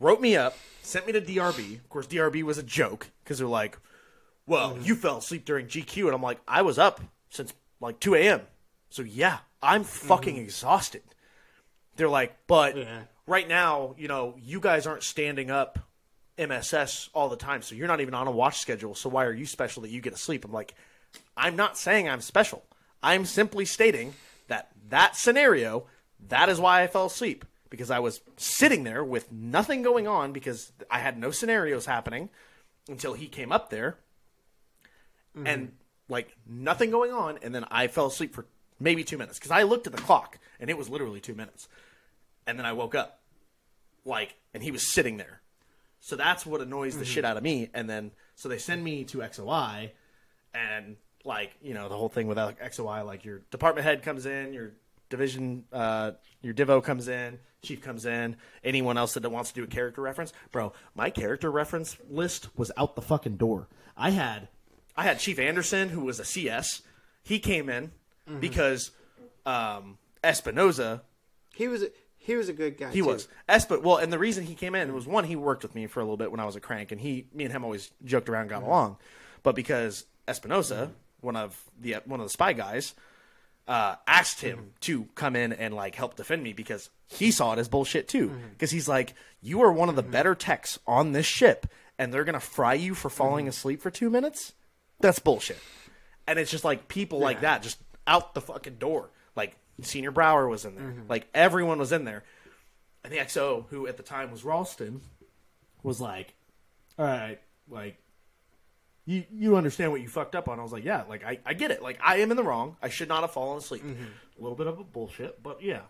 Wrote me up, sent me to DRB. Of course, DRB was a joke because they're like, well, you mm-hmm. fell asleep during GQ, and I'm like, I was up since like 2 a.m. So yeah, I'm fucking mm-hmm. exhausted. They're like, but Yeah. right now, you know, you guys aren't standing up MSS all the time, so you're not even on a watch schedule. So why are you special that you get to sleep? I'm like, I'm not saying I'm special. I'm simply stating that that scenario, that is why I fell asleep because I was sitting there with nothing going on because I had no scenarios happening until he came up there mm-hmm. and like nothing going on and then I fell asleep for maybe 2 minutes cuz I looked at the clock and it was literally 2 minutes. And then I woke up like and he was sitting there. So that's what annoys the mm-hmm. shit out of me and then so they send me to XOI and like you know the whole thing with XOI, like your department head comes in, your division, uh, your divo comes in, chief comes in, anyone else that wants to do a character reference, bro. My character reference list was out the fucking door. I had, I had Chief Anderson, who was a CS. He came in because um, Espinoza He was a, he was a good guy. he was Espa. Well, and the reason he came in was one, he worked with me for a little bit when I was a crank, and he, me and him always joked around, and got along. But because Espinosa, one of the one of the spy guys, uh, asked him mm-hmm. to come in and like help defend me because he saw it as bullshit too. Mm-hmm. Because he's like, you are one of the mm-hmm. better techs on this ship, and they're gonna fry you for falling asleep for two minutes. That's bullshit. And it's just like people like that just out the fucking door. Like Senior Brower was in there. Like everyone was in there. And the XO, who at the time was Ralston, was like, "All right, like, you you understand what you fucked up on?" I was like, "Yeah, like I, I get it. Like I am in the wrong. I should not have fallen asleep. Mm-hmm. A little bit of a bullshit, but yeah,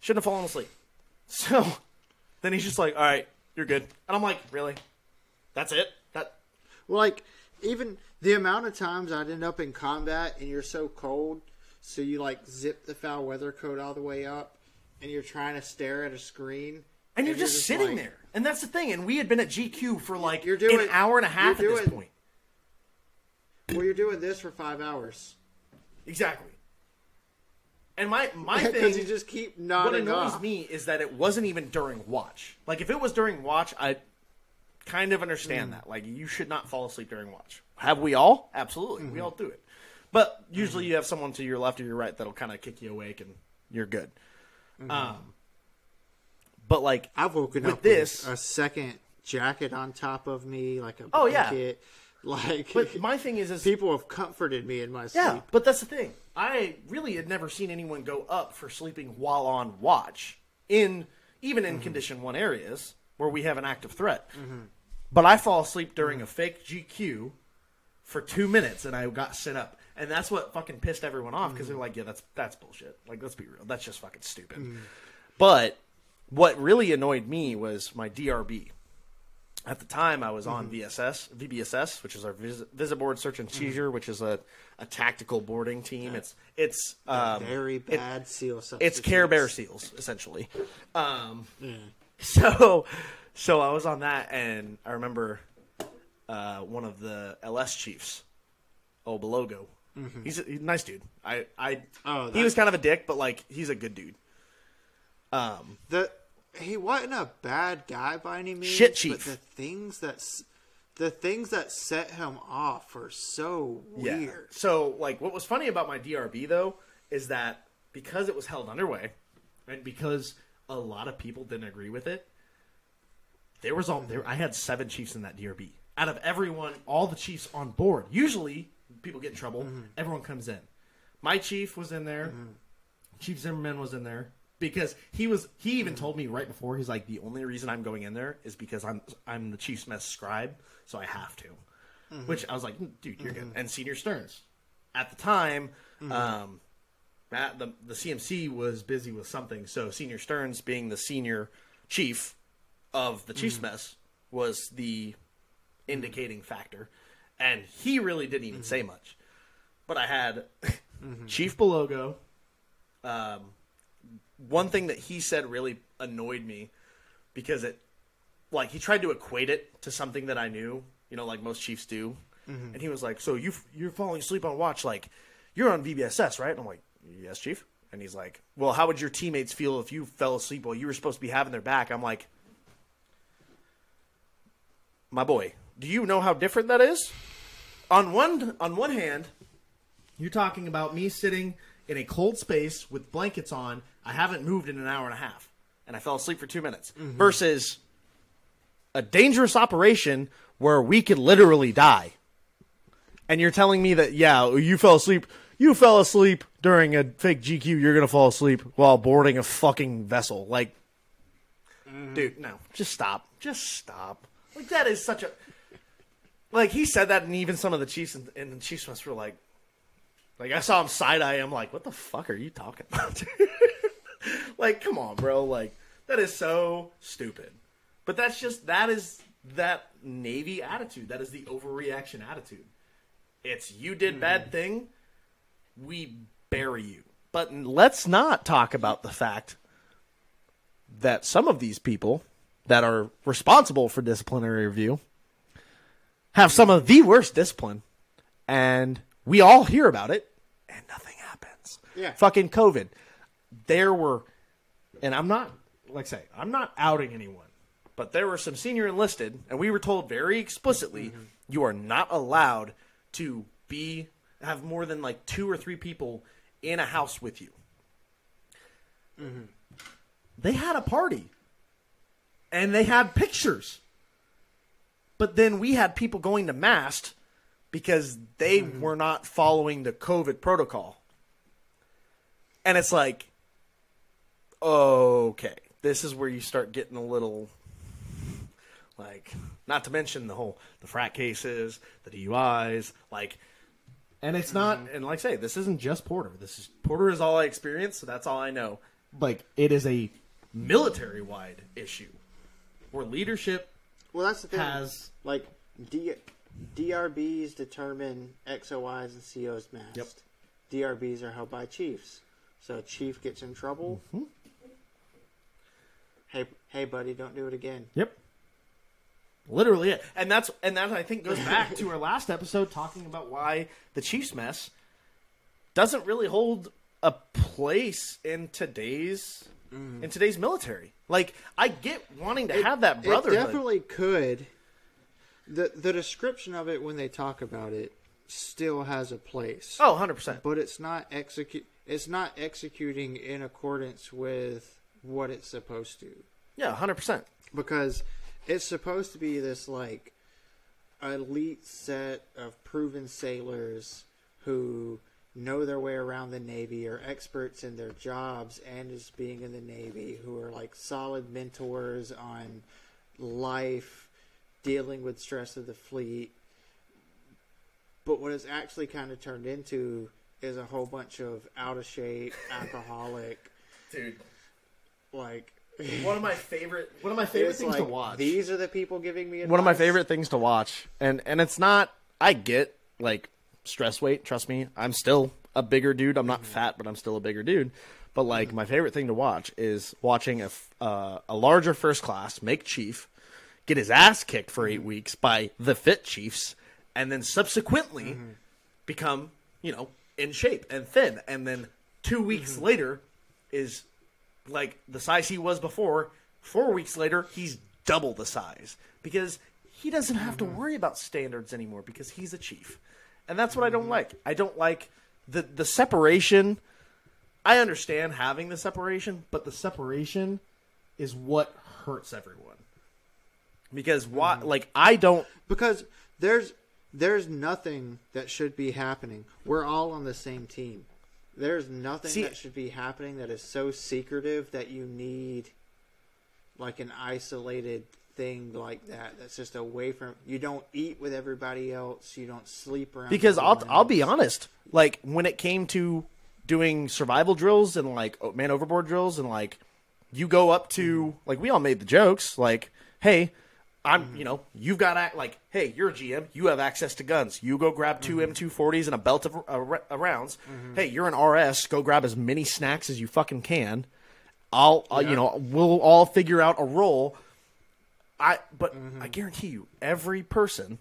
shouldn't have fallen asleep." So then he's just like, "All right, you're good," and I'm like, "Really? That's it? That Well, like even the amount of times I'd end up in combat and you're so cold, so you like zip the foul weather coat all the way up, and you're trying to stare at a screen, and you're you're just just sitting like- there. And that's the thing. And we had been at GQ for like You're doing- an hour and a half at this point. Well, you're doing this for five hours Exactly. And my my because thing, you just keep what nodding annoys off. me is that it wasn't even during watch. Like if it was during watch, I kind of Mm. understand that. Like you should not fall asleep during watch. Have we all? Absolutely, Mm-hmm. we all do it. But usually you have someone to your left or your right that'll kind of kick you awake and you're good. Mm-hmm. Um, but like I've woken with up this- with a second jacket on top of me, like a Oh, yeah. Like But my thing is, is people have comforted me in my sleep. Yeah, but that's the thing. I really had never seen anyone go up for sleeping while on watch in even in mm-hmm. condition one areas where we have an active threat. Mm-hmm. But I fall asleep during a fake GQ for two minutes and I got sent up, and that's what fucking pissed everyone off because they're mm-hmm. like, "Yeah, that's that's bullshit. Like, let's be real. That's just fucking stupid." But what really annoyed me was my DRB. At the time, I was on VSS, VBSS, which is our vis- Visit Board Search and Seizure, which is a, a tactical boarding team. It's it's um, Very it- bad seal it's Care Bear seals essentially. Um, So so I was on that, and I remember uh, one of the LS chiefs, Obalogo. He's, a, he's a nice dude. I I Oh, he was kind of a dick, but like he's a good dude. Um, The he wasn't a bad guy by any means. Shit chief. But the things that the things that set him off are so Yeah. weird. So, like, what was funny about my DRB though is that because it was held underway, and because a lot of people didn't agree with it, there was all there. I had seven chiefs in that DRB. Out of everyone, all the chiefs on board. Usually, people get in trouble. Mm-hmm. Everyone comes in. My chief was in there. Mm-hmm. Chief Zimmerman was in there because he was. He even mm-hmm. told me right before. He's like, the only reason I'm going in there is because I'm I'm the chief's mess scribe, so I have to. Mm-hmm. Which I was like, "Mm, dude, you're good. Mm-hmm. And Senior Stearns, at the time, um, Matt, the the CMC was busy with something, so Senior Stearns, being the senior chief of the Chiefs mess, was the indicating factor, and he really didn't even say much. But I had Chief Belogo. Um, one thing that he said really annoyed me because it, like, he tried to equate it to something that I knew, you know, like most chiefs do, mm-hmm. and he was like, "So you you're falling asleep on watch, like, you're on VBSS, right?" And I'm like, "Yes, chief." And he's like, "Well, how would your teammates feel if you fell asleep while you were supposed to be having their back?" I'm like, "My boy, do you know how different that is?" On one on one hand, you're talking about me sitting in a cold space with blankets on. I haven't moved in an hour and a half, and I fell asleep for two minutes. Mm-hmm. Versus a dangerous operation where we could literally die. And you're telling me that yeah, you fell asleep. You fell asleep during a fake GQ. You're gonna fall asleep while boarding a fucking vessel. Like, mm-hmm. dude, no, just stop. Just stop. Like that is such a. Like he said that, and even some of the chiefs and, and the chiefs mess were like, like I saw him side eye. I'm like, what the fuck are you talking about? like, come on, bro. Like that is so stupid. But that's just that is that Navy attitude. That is the overreaction attitude. It's you did mm-hmm. bad thing, we bury you. But let's not talk about the fact that some of these people that are responsible for disciplinary review have some of the worst discipline, and we all hear about it, and nothing happens. Yeah. Fucking COVID. There were, and I'm not, like I say, I'm not outing anyone, but there were some senior enlisted, and we were told very explicitly mm-hmm. you are not allowed to be, have more than like two or three people in a house with you. Mm-hmm. They had a party and they had pictures. But then we had people going to mast because they mm-hmm. were not following the COVID protocol. And it's like, okay, this is where you start getting a little, like, not to mention the whole the frat cases, the DUIs, like, and it's not, and like I say, this isn't just Porter. This is Porter is all I experienced, so that's all I know. Like, it is a military wide issue where leadership Well, that's the thing. has like D- DRBs determine XOIs and COs mast. Yep. DRBs are held by chiefs. So a chief gets in trouble. Mm-hmm. Hey, hey, buddy, don't do it again. Yep. Literally it. And that's and that I think goes back to our last episode talking about why the Chiefs mess doesn't really hold a place in today's mm-hmm. in today's military. Like I get wanting to have that brotherhood. It definitely could. the The description of it when they talk about it still has a place, Oh, 100%. but it's not execute. It's not executing in accordance with what it's supposed to, Yeah, 100%. because it's supposed to be this like elite set of proven sailors who know their way around the Navy, are experts in their jobs and as being in the Navy, who are like solid mentors on life, dealing with stress of the fleet. But what it's actually kind of turned into is a whole bunch of out of shape, alcoholic, Dude, like. one of my favorite one of my favorite things like, to watch. These are the people giving me advice. one of my favorite things to watch and and it's not i get like stress weight trust me i'm still a bigger dude i'm not mm-hmm. fat but i'm still a bigger dude but like my favorite thing to watch is watching a f- uh, a larger first class make chief get his ass kicked for eight mm-hmm. weeks by the fit chiefs and then subsequently mm-hmm. become you know in shape and thin and then two weeks later is like the size he was before. Four weeks later, he's double the size because he doesn't have to mm-hmm. worry about standards anymore because he's a chief, and that's what I don't mm-hmm. like. I don't like the the separation. I understand having the separation, but the separation is what hurts everyone. Because why? Mm-hmm. Like I don't. because there's there's nothing that should be happening. We're all on the same team. There's nothing See- that should be happening that is so secretive that you need like an isolated thing like that that's just away from you don't eat with everybody else you don't sleep around because I'll everyone I'll be honest. Like when it came to doing survival drills and like oh, man overboard drills and like you go up to like we all made the jokes like hey I'm mm-hmm. you know you've got ac- like hey you're a GM you have access to guns. You go grab 2 mm-hmm. M240s and a belt of uh, uh, rounds. Mm-hmm. Hey you're an RS go grab as many snacks as you fucking can. I'll, I'll you know we'll all figure out a role. I but I guarantee you every person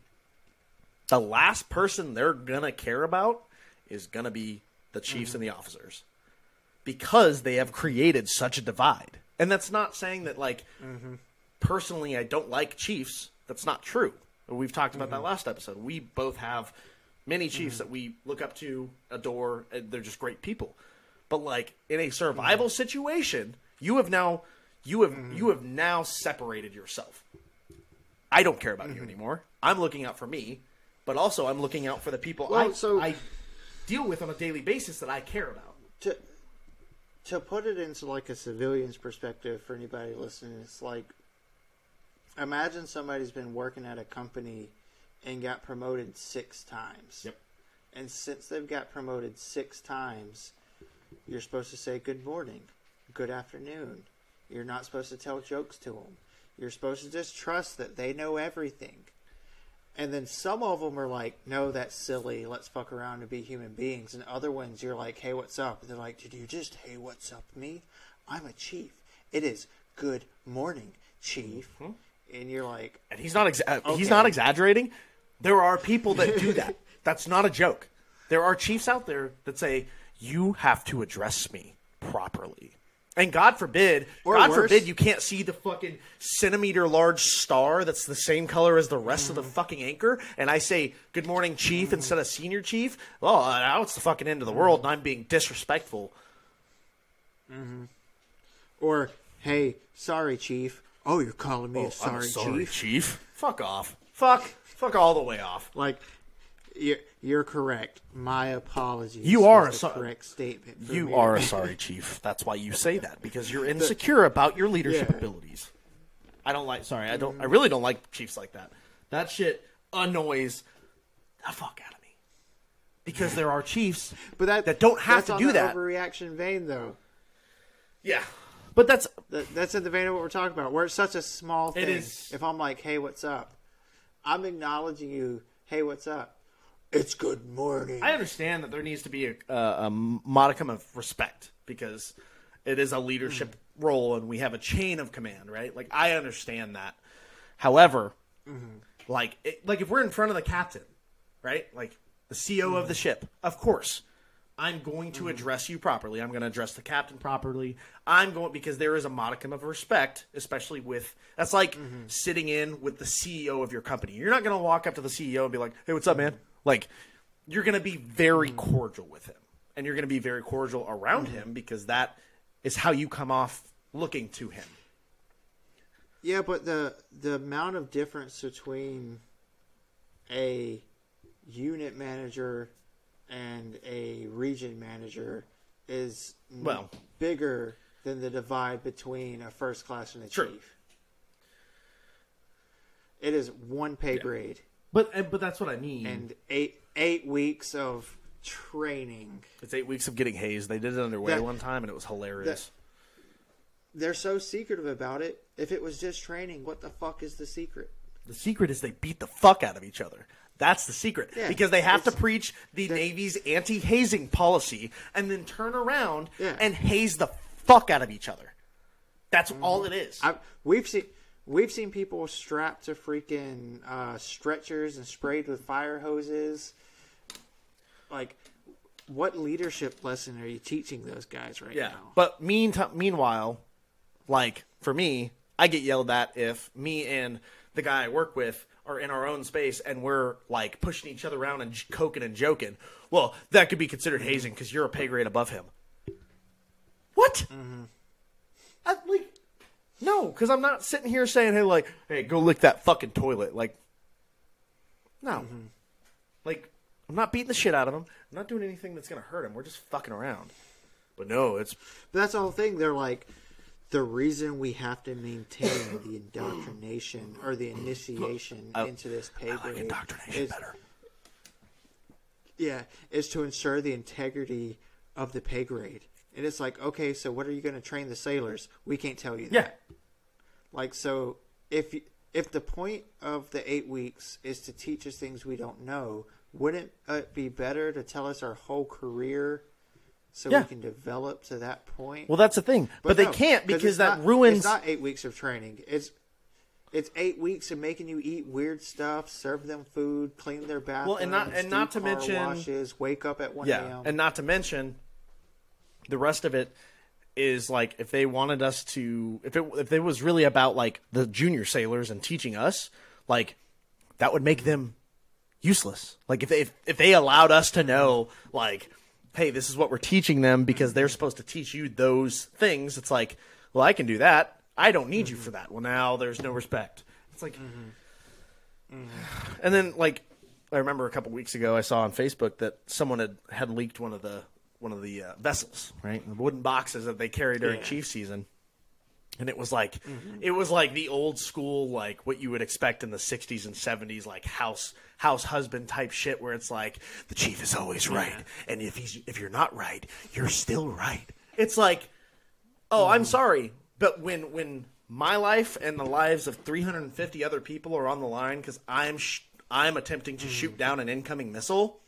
the last person they're gonna care about is gonna be the chiefs and the officers. Because they have created such a divide. And that's not saying that like personally i don't like chiefs. That's not true. We've talked about that mm-hmm. last episode. We both have many chiefs mm-hmm. that we look up to adore and they're just great people. But like in a mm-hmm. survival situation you have now you have you have now separated yourself. I don't care about you anymore. I'm looking out for me, but also I'm looking out for the people Well, I, so- I deal with on a daily basis that I care about. to to put it into like a civilian's perspective for anybody listening, it's like imagine somebody's been working at a company and got promoted six times. Yep. And since they've got promoted six times, you're supposed to say good morning, good afternoon. You're not supposed to tell jokes to them. You're supposed to just trust that they know everything. And then some of them are like, no, that's silly. Let's fuck around and be human beings. And other ones, you're like, hey, what's up? And they're like, did you just, hey, what's up me? I'm a chief. It is good morning, chief. Mm-hmm. And you're like, And he's not exa- uh, he's not exaggerating. There are people that do that. That's not a joke. There are chiefs out there that say you have to address me properly. And God forbid, Or God worse. forbid you can't see the fucking centimeter large star that's the same color as the rest of the mm-hmm. fucking anchor. And I say, good morning, chief, mm-hmm. instead of senior chief. Well, uh, now it's the fucking end of the mm-hmm. world and I'm being disrespectful. or, hey, sorry, chief. Oh, you're calling me a oh, I'm sorry, chief? chief. Fuck off. Fuck. Fuck all the way off. Like, you're, you're correct. My apologies. You are a so- correct statement. You me. are a sorry chief. That's why you say that because you're insecure about your leadership Yeah. abilities. I don't like. Sorry, I don't. I really don't like chiefs like that. That shit annoys the fuck out of me. Because there are chiefs but that, that don't have to do that. overreaction vein, though. Yeah, but that's That, that's in the vein of what we're talking about. Where it's such a small thing. It is. If I'm like, "Hey, what's up?" I'm acknowledging you. Hey, what's up? It's good morning. I understand that there needs to be a, a, a modicum of respect because It is a leadership mm-hmm. role, and we have a chain of command, right? Like I understand that. However, mm-hmm. like it, like if we're in front of the captain, right? Like the CEO of the mm-hmm. ship, of course. I'm going to mm-hmm. address you properly. I'm going to address the captain properly. I'm going because there is a modicum of respect, especially with that's like mm-hmm. sitting in with the CEO of your company. You're not going to walk up to the CEO and be like, "Hey, what's up, man?" Like you're going to be very mm-hmm. cordial with him, and you're going to be very cordial around him because that is how you come off looking to him. Yeah, but the the amount of difference between a unit manager and a region manager is Well- bigger than the divide between a first class and a True. chief. It is one pay grade But but that's what I mean. and eight eight weeks of training. it's eight weeks of getting hazed. They did it underway That- one time, and it was hilarious. They're so secretive about it. If it was just training, what the fuck is the secret? The secret is they beat the fuck out of each other. That's the secret. Yeah, because they have to preach the Navy's anti hazing policy and then turn around Yeah. and haze the fuck out of each other. That's all it is. I, we've seen we've seen people strapped to freaking uh, stretchers and sprayed with fire hoses. Like, what leadership lesson are you teaching those guys right yeah. now? But mean meanwhile, like for me, I get yelled at if me and the guy I work with are in our own space and we're like pushing each other around and j- coking and joking. Well, that could be considered hazing because you're a pay grade above him. What? Mm-hmm. I, like, no, because I'm not sitting here saying, "Hey, like, hey, go lick that fucking toilet." Like, no, mm-hmm. like, I'm not beating the shit out of him. I'm not doing anything that's gonna hurt him. We're just fucking around. But no, it's But that's the whole thing. They're like, the reason we have to maintain the indoctrination or the initiation oh, into this pay like grade indoctrination is, better. yeah, is to ensure the integrity of the pay grade. And it's like, okay, so what are you going to train the sailors? We can't tell you that. Yeah, Like so, if if the point of the eight weeks is to teach us things we don't know, wouldn't it be better to tell us our whole career so Yeah. we can develop to that point? well, that's the thing. But, they no, can't 'cause because that not- ruins. It's not eight weeks of training. It's it's eight weeks of making you eat weird stuff, serve them food, clean their bathrooms, and not- and not to mention- washes, wake up at one yeah, a.m. and not to mention the rest of it is like if they wanted us to if it if it was really about like the junior sailors and teaching us like that would make them useless like if they if, if they allowed us to know like hey this is what we're teaching them because they're supposed to teach you those things it's like well i can do that i don't need you for that well now there's no respect it's like and then like I remember a couple weeks ago I saw on Facebook that someone had had leaked one of the one of the uh, vessels, right? The wooden boxes that they carry during Yeah. chief season. And it was like mm-hmm. it was like the old school like what you would expect in the 60s and 70s like house house husband type shit where it's like the chief is always right and if he's if you're not right, you're still right. It's like Oh, I'm mm. sorry, but when when my life and the lives of 350 other people are on the line because I'm sh- I'm attempting to shoot mm. down an incoming missile,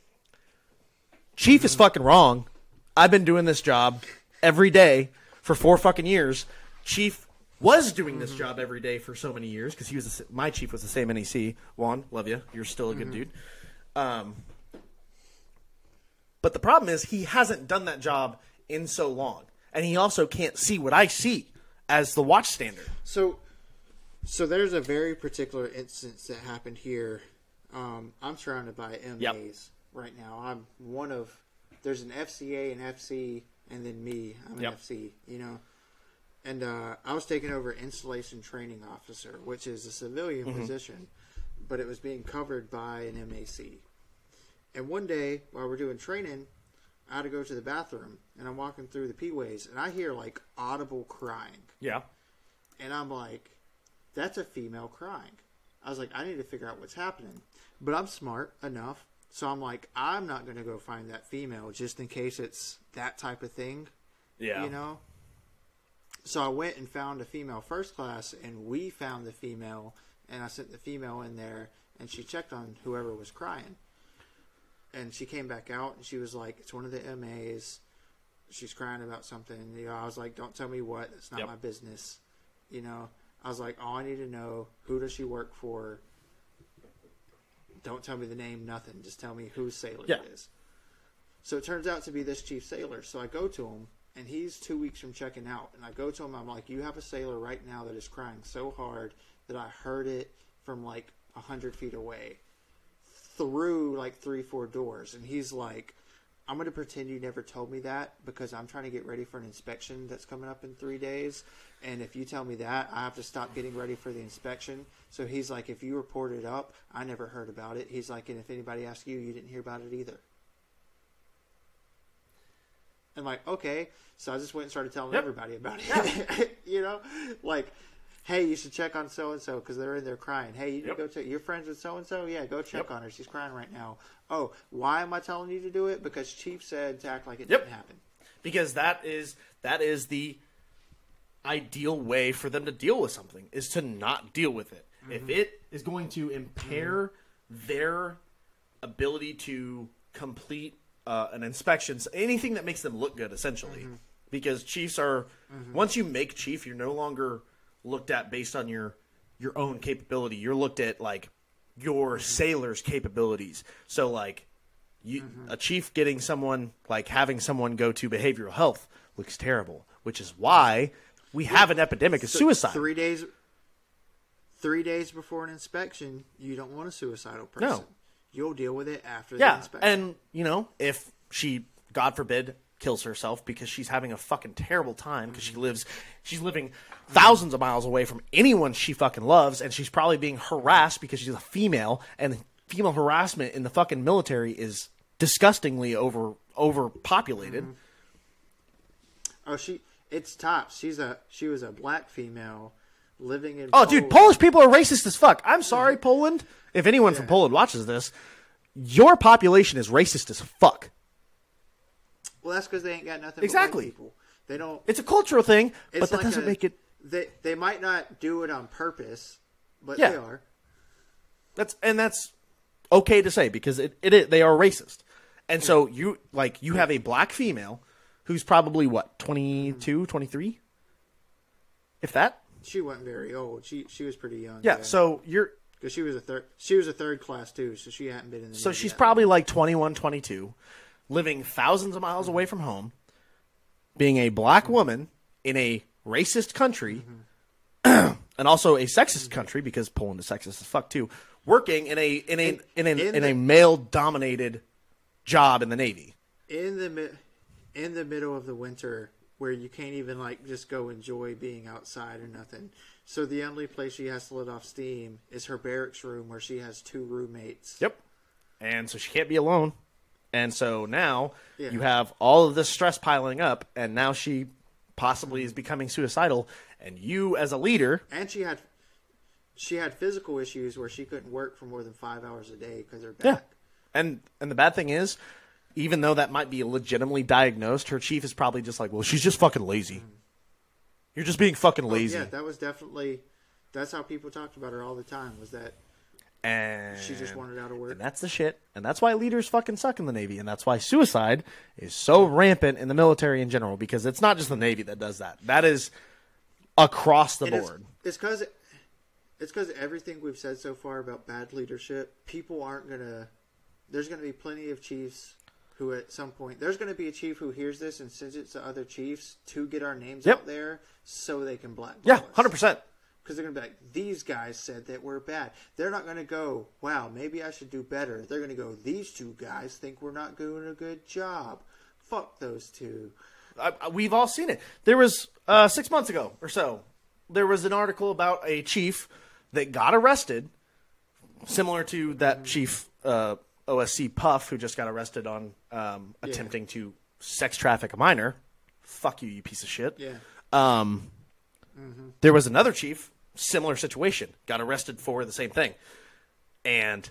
Chief is fucking wrong. I've been doing this job every day for four fucking years. Chief was doing this job every day for so many years because he was the, my chief was the same NEC. Juan, love you. You're still a good dude. Um, but the problem is he hasn't done that job in so long, and he also can't see what I see as the watchstander. So, so there's a very particular instance that happened here. Um, I'm surrounded by MAs Yep. right now. I'm one of. There's an FCA, an FC, and then me. I'm an Yep. FC. You know, and uh, I was taking over installation training officer, which is a civilian Mm-hmm. position, but it was being covered by an MAC. And one day while we're doing training, I had to go to the bathroom, and I'm walking through the P-ways, and I hear like audible crying. Yeah. And I'm like, that's a female crying. I was like, I need to figure out what's happening. But I'm smart enough. So I'm like, I'm not going to go find that female just in case it's that type of thing, Yeah. you know? So I went and found a female first class, and we found the female, and I sent the female in there, and she checked on whoever was crying. And she came back out, and she was like, it's one of the MAs. she's crying about something. You know, I was like, don't tell me what. It's not Yep. my business. You know, I was like, all I need to know who does she work for. Don't tell me the name, nothing. Just tell me whose sailor Yeah. it is. So it turns out to be this chief sailor. So I go to him, and he's two weeks from checking out. And I go to him, I'm like, you have a sailor right now that is crying so hard that I heard it from like a hundred feet away, through like three, four doors. And he's like, I'm going to pretend you never told me that because I'm trying to get ready for an inspection that's coming up in three days. And if you tell me that, I have to stop getting ready for the inspection. So he's like, if you report it up, I never heard about it. He's like, and if anybody asks you, you didn't hear about it either. And like, okay. So I just went and started telling Yep. everybody about it. you know, like, hey, you should check on so and so because they're in there crying. Hey, you Yep. go check. You're friends with so and so. Yeah, go check Yep. on her. She's crying right now. Oh, why am I telling you to do it? Because Chief said to act like it Yep. didn't happen. because that is that is the ideal way for them to deal with something is to not deal with it. If mm-hmm. it is going to impair mm-hmm. their ability to complete uh, an inspection, so anything that makes them look good, essentially, mm-hmm. because chiefs are mm-hmm. once you make chief, you're no longer looked at based on your your own capability. You're looked at like your mm-hmm. sailor's capabilities. So like you, a chief getting someone like having someone go to behavioral health looks terrible, which is why we have an epidemic of suicide. Three days. Three days before an inspection, you don't want a suicidal person. No. You'll deal with it after the yeah, inspection. and you know if she, God forbid, kills herself because she's having a fucking terrible time because she mm-hmm. lives, she's living thousands of miles away from anyone she fucking loves, and she's probably being harassed because she's a female, and female harassment in the fucking military is disgustingly over overpopulated. Mm-hmm. oh, she. It's tops. She's a. She was a black female living in. Oh, dude, Polish people are racist as fuck. I'm sorry, mm. Poland. If anyone from Poland watches this, your population is racist as fuck. Well, that's because they ain't got nothing. Exactly. But white people. They don't. It's a cultural thing, but that like doesn't a- make it. They they might not do it on purpose, but Yeah. they are. That's and that's okay to say because it, it is, they are racist. And so you like you have a black female who's probably what 22, 23? If that? She wasn't very old. She she was pretty young. Yeah, so you're because she was a third. She was a third class too, so she hadn't been in the. so she's probably like 21, 22, living thousands of miles away from home, being a black woman in a racist country, mm-hmm. and also a sexist mm-hmm. country because Poland is sexist as fuck too. Working in a in a in, In- in, in in a male dominated job in the Navy. in the mi- in the middle of the winter where you can't even like just go enjoy being outside or nothing. So the only place she has to let off steam is her barracks room where she has two roommates. Yep. And so she can't be alone. And so now Yeah. you have all of this stress piling up, and now she possibly is becoming suicidal. And you, as a leader, And she had she had physical issues where she couldn't work for more than five hours a day because her yeah. back. And and the bad thing is, even though that might be legitimately diagnosed, her chief is probably just like, well, she's just fucking lazy. You're just being fucking lazy. Yeah, that was definitely that's how people talked about her all the time. Was that and she just wanted out of work? And that's the shit. And that's why leaders fucking suck in the Navy. And that's why suicide is so rampant in the military in general because it's not just the Navy that does that. That is across the And board. It's because it's because everything we've said so far about bad leadership, people aren't gonna. There's gonna be plenty of chiefs who, at some point, there's gonna be a chief who hears this and sends it to other chiefs to get our names Yep. out there so they can blackball Yeah, 100%. Because they're gonna be like, these guys said that we're bad. They're not gonna go, wow, maybe I should do better. They're gonna go, these two guys think we're not doing a good job. Fuck those two. I, I- we've all seen it. There was uh, six months ago or so, there was an article about a chief that got arrested, similar to that chief uh, OSC Puff who just got arrested on um, attempting to sex traffic a minor. Fuck you, you piece of shit. Yeah. Um, There was another chief, similar situation, got arrested for the same thing. And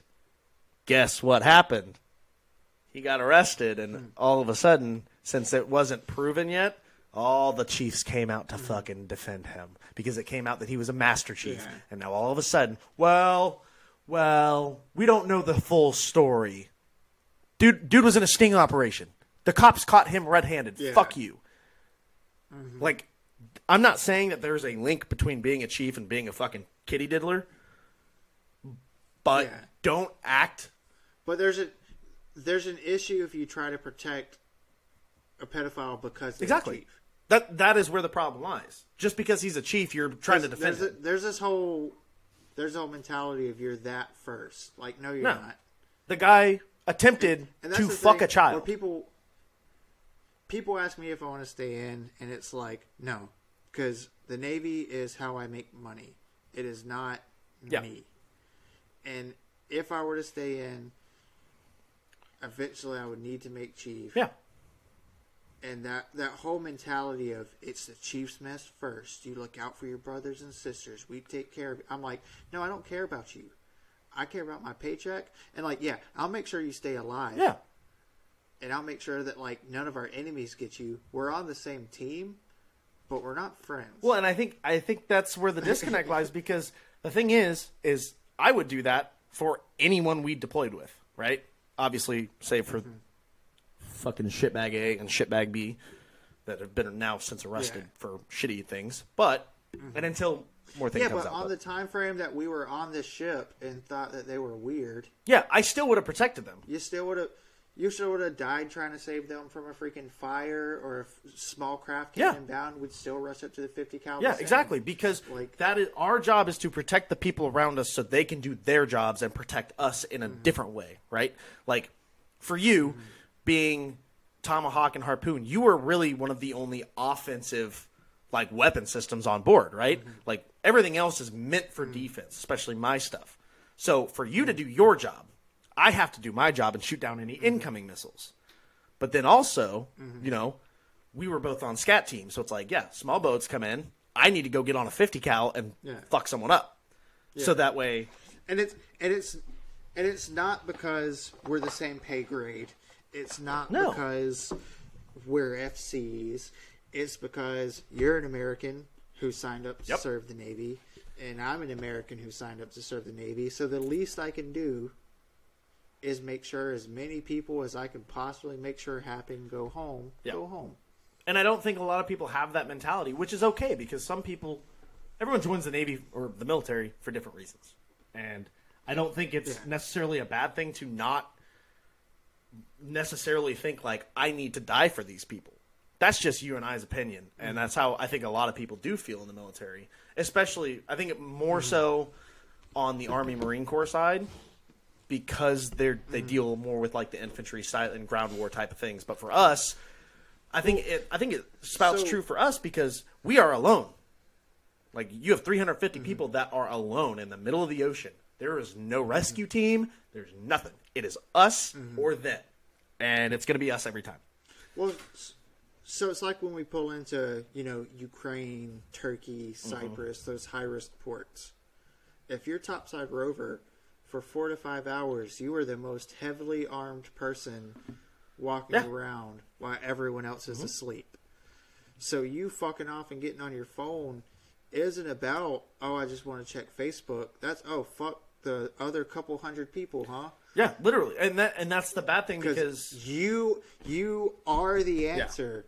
guess what happened? He got arrested, and all of a sudden, since it wasn't proven yet, all the chiefs came out to fucking defend him because it came out that he was a master chief. Yeah. And now all of a sudden, well, well, we don't know the full story. Dude, dude was in a sting operation. The cops caught him red-handed. Yeah. Fuck you. Mm-hmm. Like, I'm not saying that there's a link between being a chief and being a fucking kitty diddler, but Yeah. don't act. But there's a there's an issue if you try to protect a pedophile because Exactly. chief. That that is where the problem lies. Just because he's a chief, you're trying to defend there's, him. a- there's this whole there's a mentality of you're that first. Like no, you're No. not. the guy attempted And to fuck a child. Where people people ask me if I want to stay in, and it's like no, because the Navy is how I make money. It is not Yeah. me. And if I were to stay in, eventually I would need to make chief. yeah. And that that whole mentality of it's the chief's mess first. You look out for your brothers and sisters. We take care of. You. I'm like, no, I don't care about you. I care about my paycheck, and like, yeah, I'll make sure you stay alive. Yeah. and I'll make sure that like none of our enemies get you. We're on the same team, but we're not friends. Well, and I think I think that's where the disconnect lies because the thing is, is I would do that for anyone we deployed with, right? Obviously, save for mm-hmm. Fucking shitbag A and shitbag B that have been now since arrested Yeah. for shitty things. But mm-hmm. and until more things yeah, comes but out, on but- the time frame that we were on this ship and thought that they were weird, yeah, I still would have protected them. you still would have. You still would have died trying to save them from a freaking fire or a f- small craft came Yeah. inbound. We'd still rush up to the fifty cal. Yeah, exactly. Because Like- that is our job is to protect the people around us so they can do their jobs and protect us in a mm-hmm. different way, right? Like for you mm-hmm. Being tomahawk and harpoon, you were really one of the only offensive like weapon systems on board, right? Mm-hmm. Like everything else is meant for mm-hmm. defense, especially my stuff. So for you to mm-hmm. do your job, I have to do my job and shoot down any incoming missiles. But then also, you know, we were both on scat teams, so it's like, yeah, small boats come in. I need to go get on a 50 cal and Yeah. fuck someone up. So that way, and it's and it's and it's not because we're the same pay grade. It's not No. because we're FCs. It's because you're an American who signed up to Yep. serve the Navy, and I'm an American who signed up to serve the Navy. So the least I can do is make sure as many people as I can possibly make sure happen go home. Yeah. Go home. and I don't think a lot of people have that mentality, which is okay because some people, everyone joins the Navy or the military for different reasons. And I don't think it's Yeah. necessarily a bad thing to not necessarily think like I need to die for these people. That's just you and I's opinion, and that's how I think a lot of people do feel in the military. Especially, I think it more so on the Army Marine Corps side because they're they mm-hmm. deal more with like the infantry side and ground war type of things. But for us, I think it I think it spouts So- true for us because we are alone. Like you have 350 mm-hmm. people that are alone in the middle of the ocean. There is no rescue mm-hmm. team. There's nothing. It is us mm-hmm. or them, and it's going to be us every time. Well, so it's like when we pull into, you know, Ukraine, Turkey, mm-hmm. Cyprus, those high risk ports. If you're topside rover for four to five hours, you are the most heavily armed person walking Yeah. around while everyone else is mm-hmm. asleep. So you fucking off and getting on your phone isn't about, oh, I just want to check Facebook. That's, oh, fuck the other couple hundred people, huh? Yeah, literally, and that and that's the bad thing because you you are the answer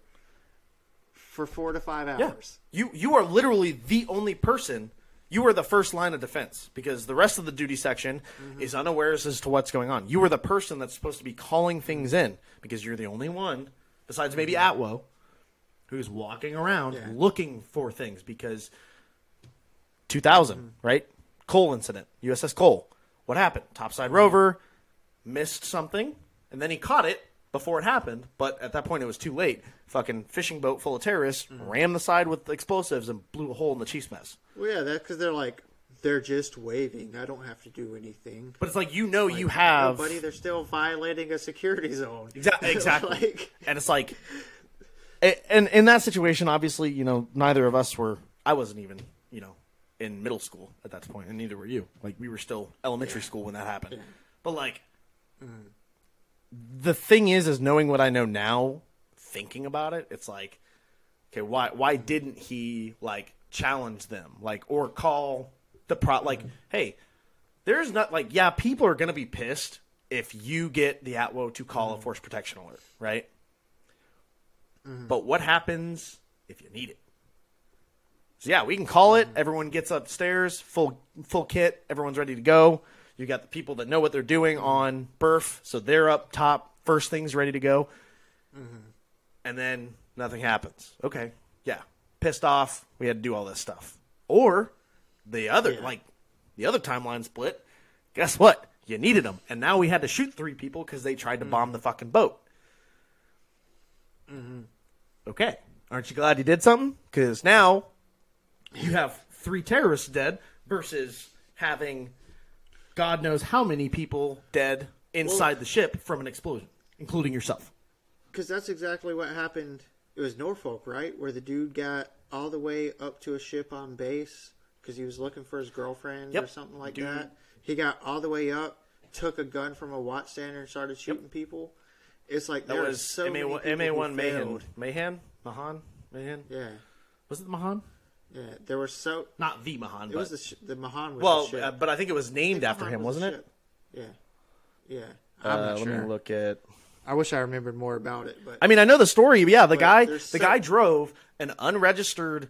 for four to five Yeah. hours. You you are literally the only person. You are the first line of defense because the rest of the duty section mm-hmm. is unawares as to what's going on. You are the person that's supposed to be calling things in because you're the only one, besides maybe mm-hmm. ATWO, who's walking around Yeah. looking for things because 2000, mm-hmm. right? Cole incident, USS Cole. What happened? Topside rover missed something, and then he caught it before it happened. But at that point, it was too late. Fucking fishing boat full of terrorists mm-hmm. rammed the side with explosives and blew a hole in the chief's mess. Well, yeah, that's because they're like they're just waving. I don't have to do anything. But it's like you know you have oh, buddy. They're still violating a security zone. Exactly. exactly, like, and it's like, and in that situation, obviously, you know, neither of us were. I wasn't even, you know, in middle school at that point, and neither were you. Like we were still elementary school when that happened. But like, mm-hmm. the thing is, is knowing what I know now, thinking about it, it's like, okay, why why mm-hmm. didn't he like challenge them, like, or call the pro, like, mm-hmm. hey, there's not like, yeah, people are gonna be pissed if you get the ATWO to call a force protection alert, right? But what happens if you need it? So yeah, we can call it. Everyone gets upstairs, full full kit. Everyone's ready to go. You got the people that know what they're doing on Burf, so they're up top, first things ready to go. Mm-hmm. And then nothing happens. Okay, yeah, pissed off. We had to do all this stuff. Or the other, Yeah. like the other timeline split. Guess what? You needed them, and now we had to shoot three people because they tried to mm-hmm. bomb the fucking boat. Mm-hmm. Okay, aren't you glad you did something? Because now you have three terrorists dead versus having God knows how many people dead inside the ship from an explosion, including yourself. Because that's exactly what happened. It was Norfolk, right? Where the dude got all the way up to a ship on base because he was looking for his girlfriend or something like Dude. that. He got all the way up, took a gun from a watchstander and started shooting people. It's like That there was so many MA1, people MA1 who Mahan. Mahan? Mahan? Mahan? Yeah, Was it Mahan? Yeah. There were so. Not the Mahan, It but. was the sh- the Mahan. Was well, the ship. uh, but I think it was named after Mahan him, was wasn't it? Yeah, yeah. I'm Uh, not let sure. me look at. I wish I remembered more about it, but I mean, I know the story. Yeah, the guy, the so- guy drove an unregistered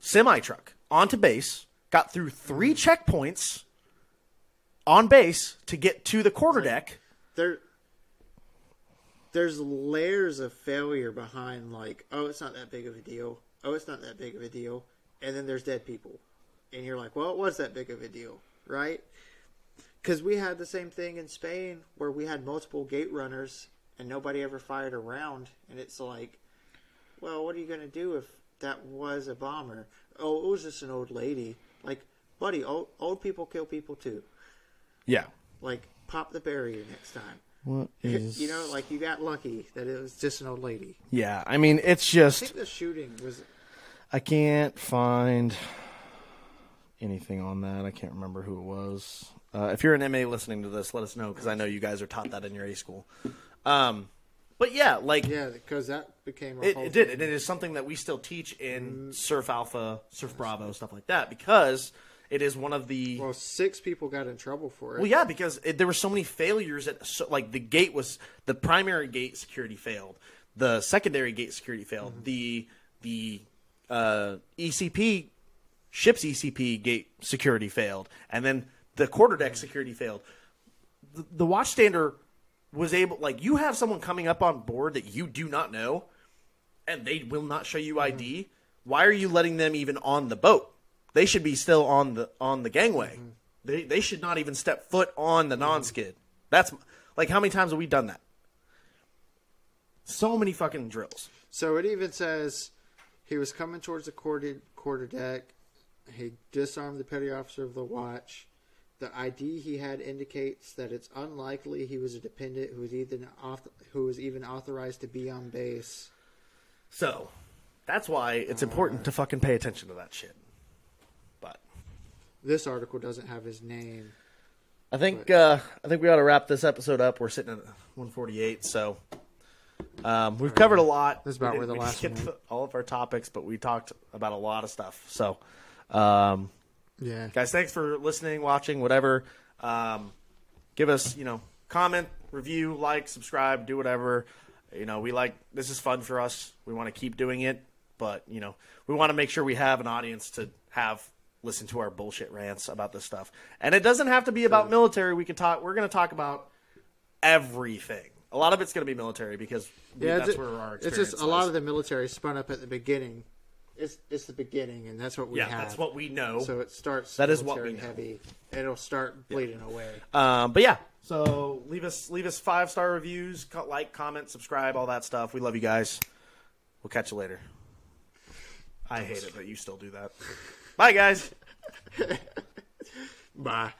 semi truck onto base, got through three checkpoints on base to get to the quarterdeck. there there's layers of failure behind like oh it's not that big of a deal oh it's not that big of a deal. And then there's dead people. And you're like well it was that big of a deal right? Because we had the same thing in spain where we had multiple gate runners and nobody ever fired a round. And it's like well what are you going to do if that was a bomber? Oh it was just an old lady. Like buddy old, old people kill people too. Yeah. like pop the barrier next time What you know, like you got lucky that it was just an old lady. Yeah, I mean, it's I just think the shooting was I can't find anything on that. I can't remember who it was. Uh, if you're an MA listening to this, let us know because I know you guys are taught that in your A school. Um, but yeah, like yeah, because that became a it, whole it did, thing. and it is something that we still teach in Surf Alpha, Surf Bravo, stuff like that because it is one of the Well, six people got in trouble for it. well, yeah, because it, there were so many failures. At so, like the gate was the primary gate security failed, the secondary gate security failed, Mm-hmm. the the uh, ECP ship's ECP gate security failed, and then the quarterdeck security failed. The, the watchstander was able, like, you have someone coming up on board that you do not know, and they will not show you ID. Why are you letting them even on the boat? They should be still on the on the gangway. Mm-hmm. They they should not even step foot on the non-skid. Mm-hmm. That's like how many times have we done that? So many fucking drills. So it even says he was coming towards the quarter quarter deck. He disarmed the petty officer of the watch. The ID he had indicates that it's unlikely he was a dependent who was even auth- who was even authorized to be on base. So that's why it's important to fucking pay attention to that shit. This article doesn't have his name. I think uh, I think we ought to wrap this episode up. We're sitting at 148, so um, we've covered a lot. This is about We where the last one all of our topics, but we talked about a lot of stuff. So, um, Yeah. guys, thanks for listening, watching, whatever. Um, give us, you know, comment, review, like, subscribe, do whatever. You know, we like this is fun for us. We want to keep doing it, but you know, we want to make sure we have an audience to have listen to our bullshit rants about this stuff. And it doesn't have to be about military. We can talk. We're going to talk about everything. A lot of it's going to be military because we, Yeah, that's where our it's just a lot of the military spun up at the beginning. It's it's the beginning, and that's what we yeah, have. that's what we know. So it starts. That is what we know. heavy. It'll start bleeding away. Um, but yeah, so leave us leave us five star reviews, like, comment, subscribe, all that stuff. We love you guys. We'll catch you later. I hate it that you still do that. Bye, guys. Bye.